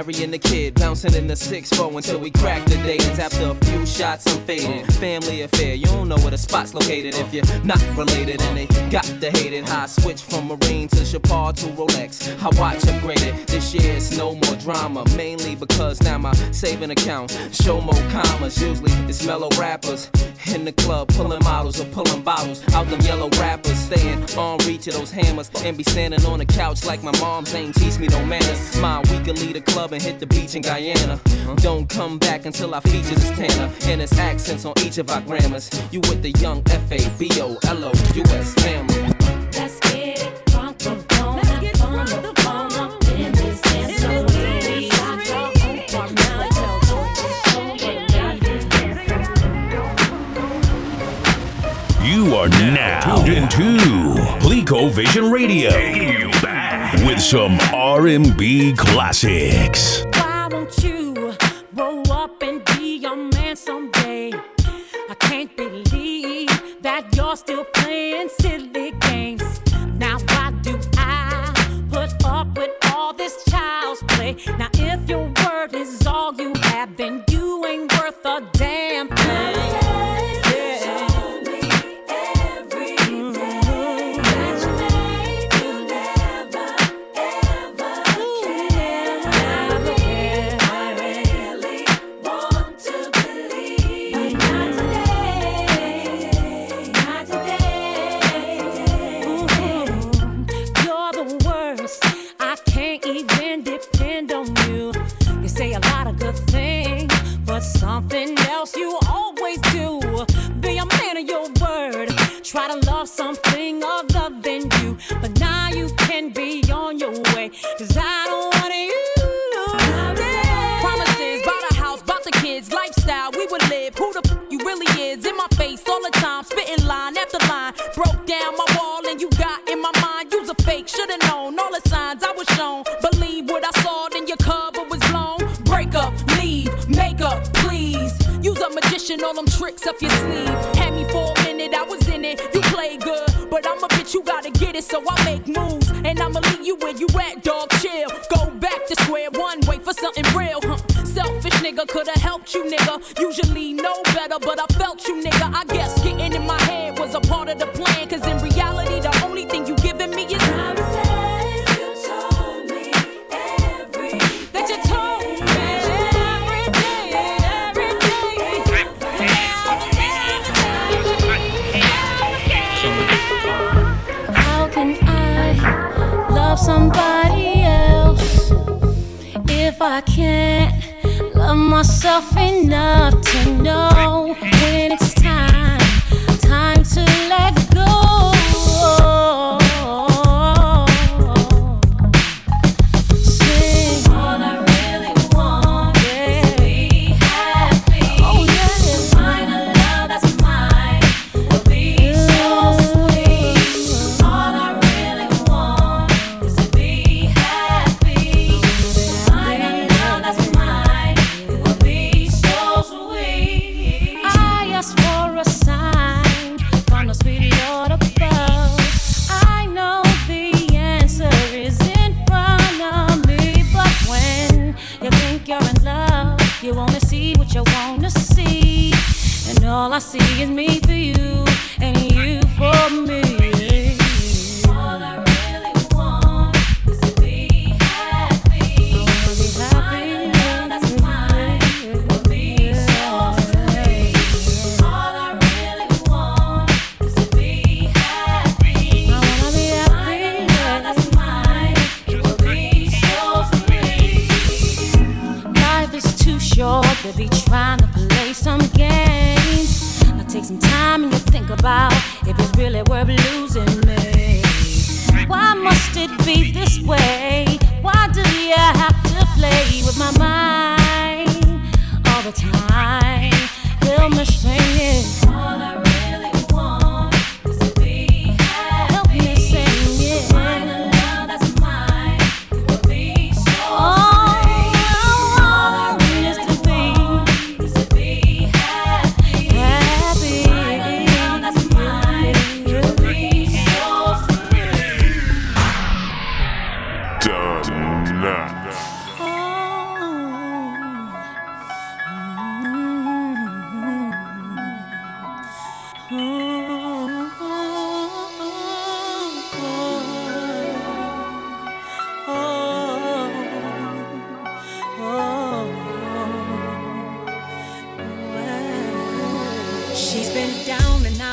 Speaker 12: And the kid bouncing in the 6-4 until we crack the datings. After a few shots, I'm faded. Family affair, you don't know where the spot's located if you're not related. And they got the hate it. How I switch from Marine to Chopard to Rolex. I watch upgraded. This year it's no more drama. Mainly because now my saving account show more commas. Usually it's mellow rappers in the club pulling models or pulling bottles out them yellow rappers. Staying on reach of those hammers and be standing on the couch like my mom's ain't teach me no manners. My we leave the club and hit the beach in Guyana. Don't come back until our features is Tanner and it's accents on each of our grammars. You with the young F A B O L O U S family.
Speaker 8: Let's get it crunk up on up, fun up, fun up in this dancery. Got y'all open, now
Speaker 1: You are now tuned into Plico Vision Radio with some R&B classics.
Speaker 8: Why don't you grow up and be a man someday? I can't believe that you're still playing silly games. Now why do I put up with all this child's play? Now
Speaker 13: tricks up your sleeve. Had me for a minute, I was in it. You play good, but I'm a bitch, you gotta get it, so I make moves. And I'ma leave you where you at, dog. Chill. Go back to square one, wait for something real. Huh. Selfish nigga could've helped you, nigga. Usually know better, but I felt you, nigga. I guess getting in my head was a part of the plan. Cause in reality,
Speaker 8: if I can't love myself enough to know when it's time, time to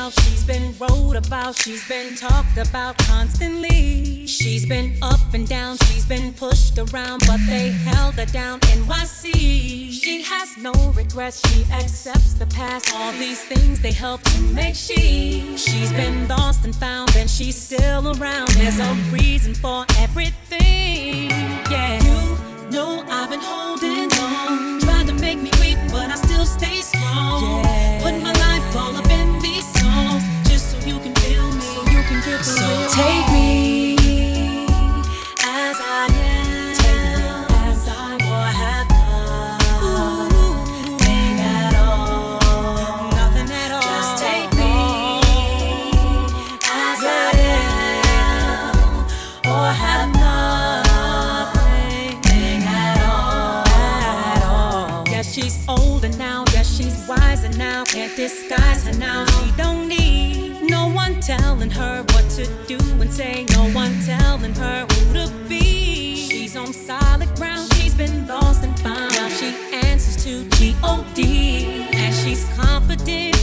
Speaker 8: down and out, she's been wrote about, she's been talked about constantly. She's been up and down, she's been pushed around, but they held her down. NYC. She has no regrets, she accepts the past. All these things they help to make she. She's been lost and found, and she's still around. There's a reason for everything. Yeah, you know I've been holding on, make me weak, but I still stay strong. Put my life all up in these songs, just so you can feel me. So you can So take me as I am. Disguise her now. She don't need no one telling her what to do and say. No one telling her who to be. She's on solid ground. She's been lost and found. Now she answers to G-O-D. And she's confident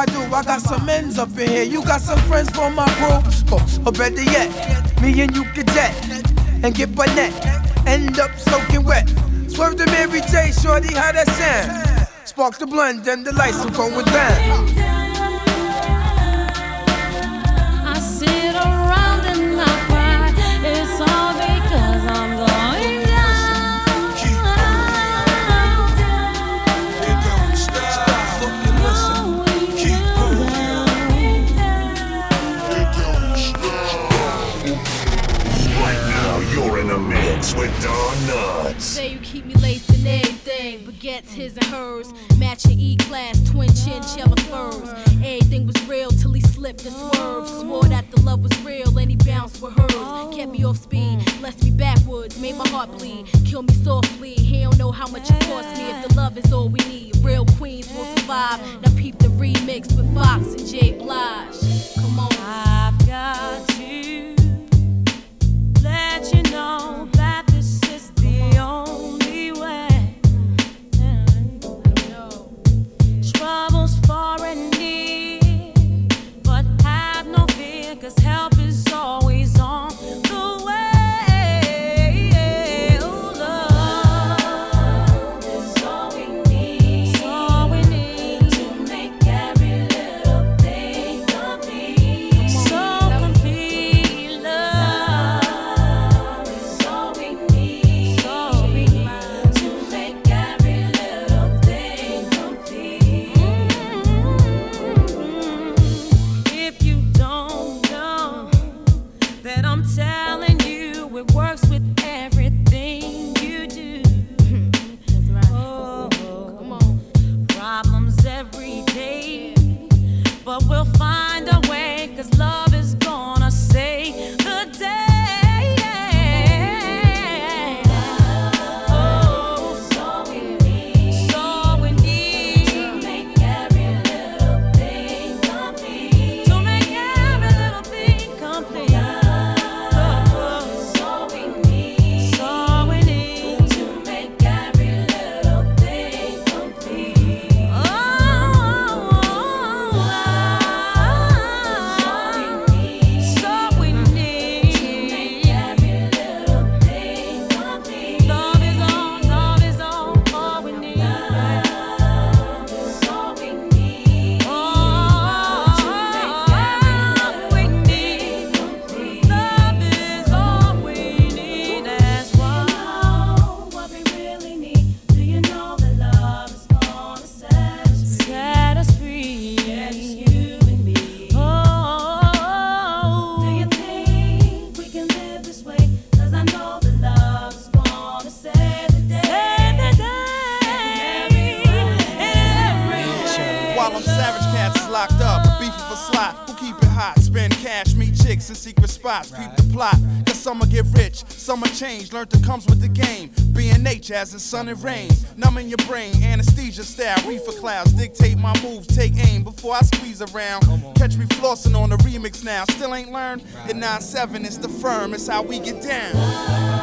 Speaker 8: I
Speaker 14: do. I got some ends up in here. You got some friends for my crew. Oh, or better yet, me and you could jet and get net. End up soaking wet. Swerve the Mary J, shorty, how that sound? Spark the blunt, then the lights are going down.
Speaker 13: His and hers. Matching E class, twin chinchilla furs. Everything was real till he slipped and swerved. Swore that the love was real and he bounced with hers. Kept me off speed, blessed me backwards, made my heart bleed. Kill me softly, he don't know how much it cost me. If the love is all we need, real queens will survive. Now peep the remix with Fox and J Blige. Come on.
Speaker 8: I've got to let you know that this is the only far and
Speaker 15: change. Learn to comes with the game. Being nature as in sun and rain. Numbing your brain, anesthesia style. Reefer clouds dictate my moves. Take aim before I squeeze around. Catch me flossing on the remix now. Still ain't learned? At 9-7, it's the firm. It's how we get down.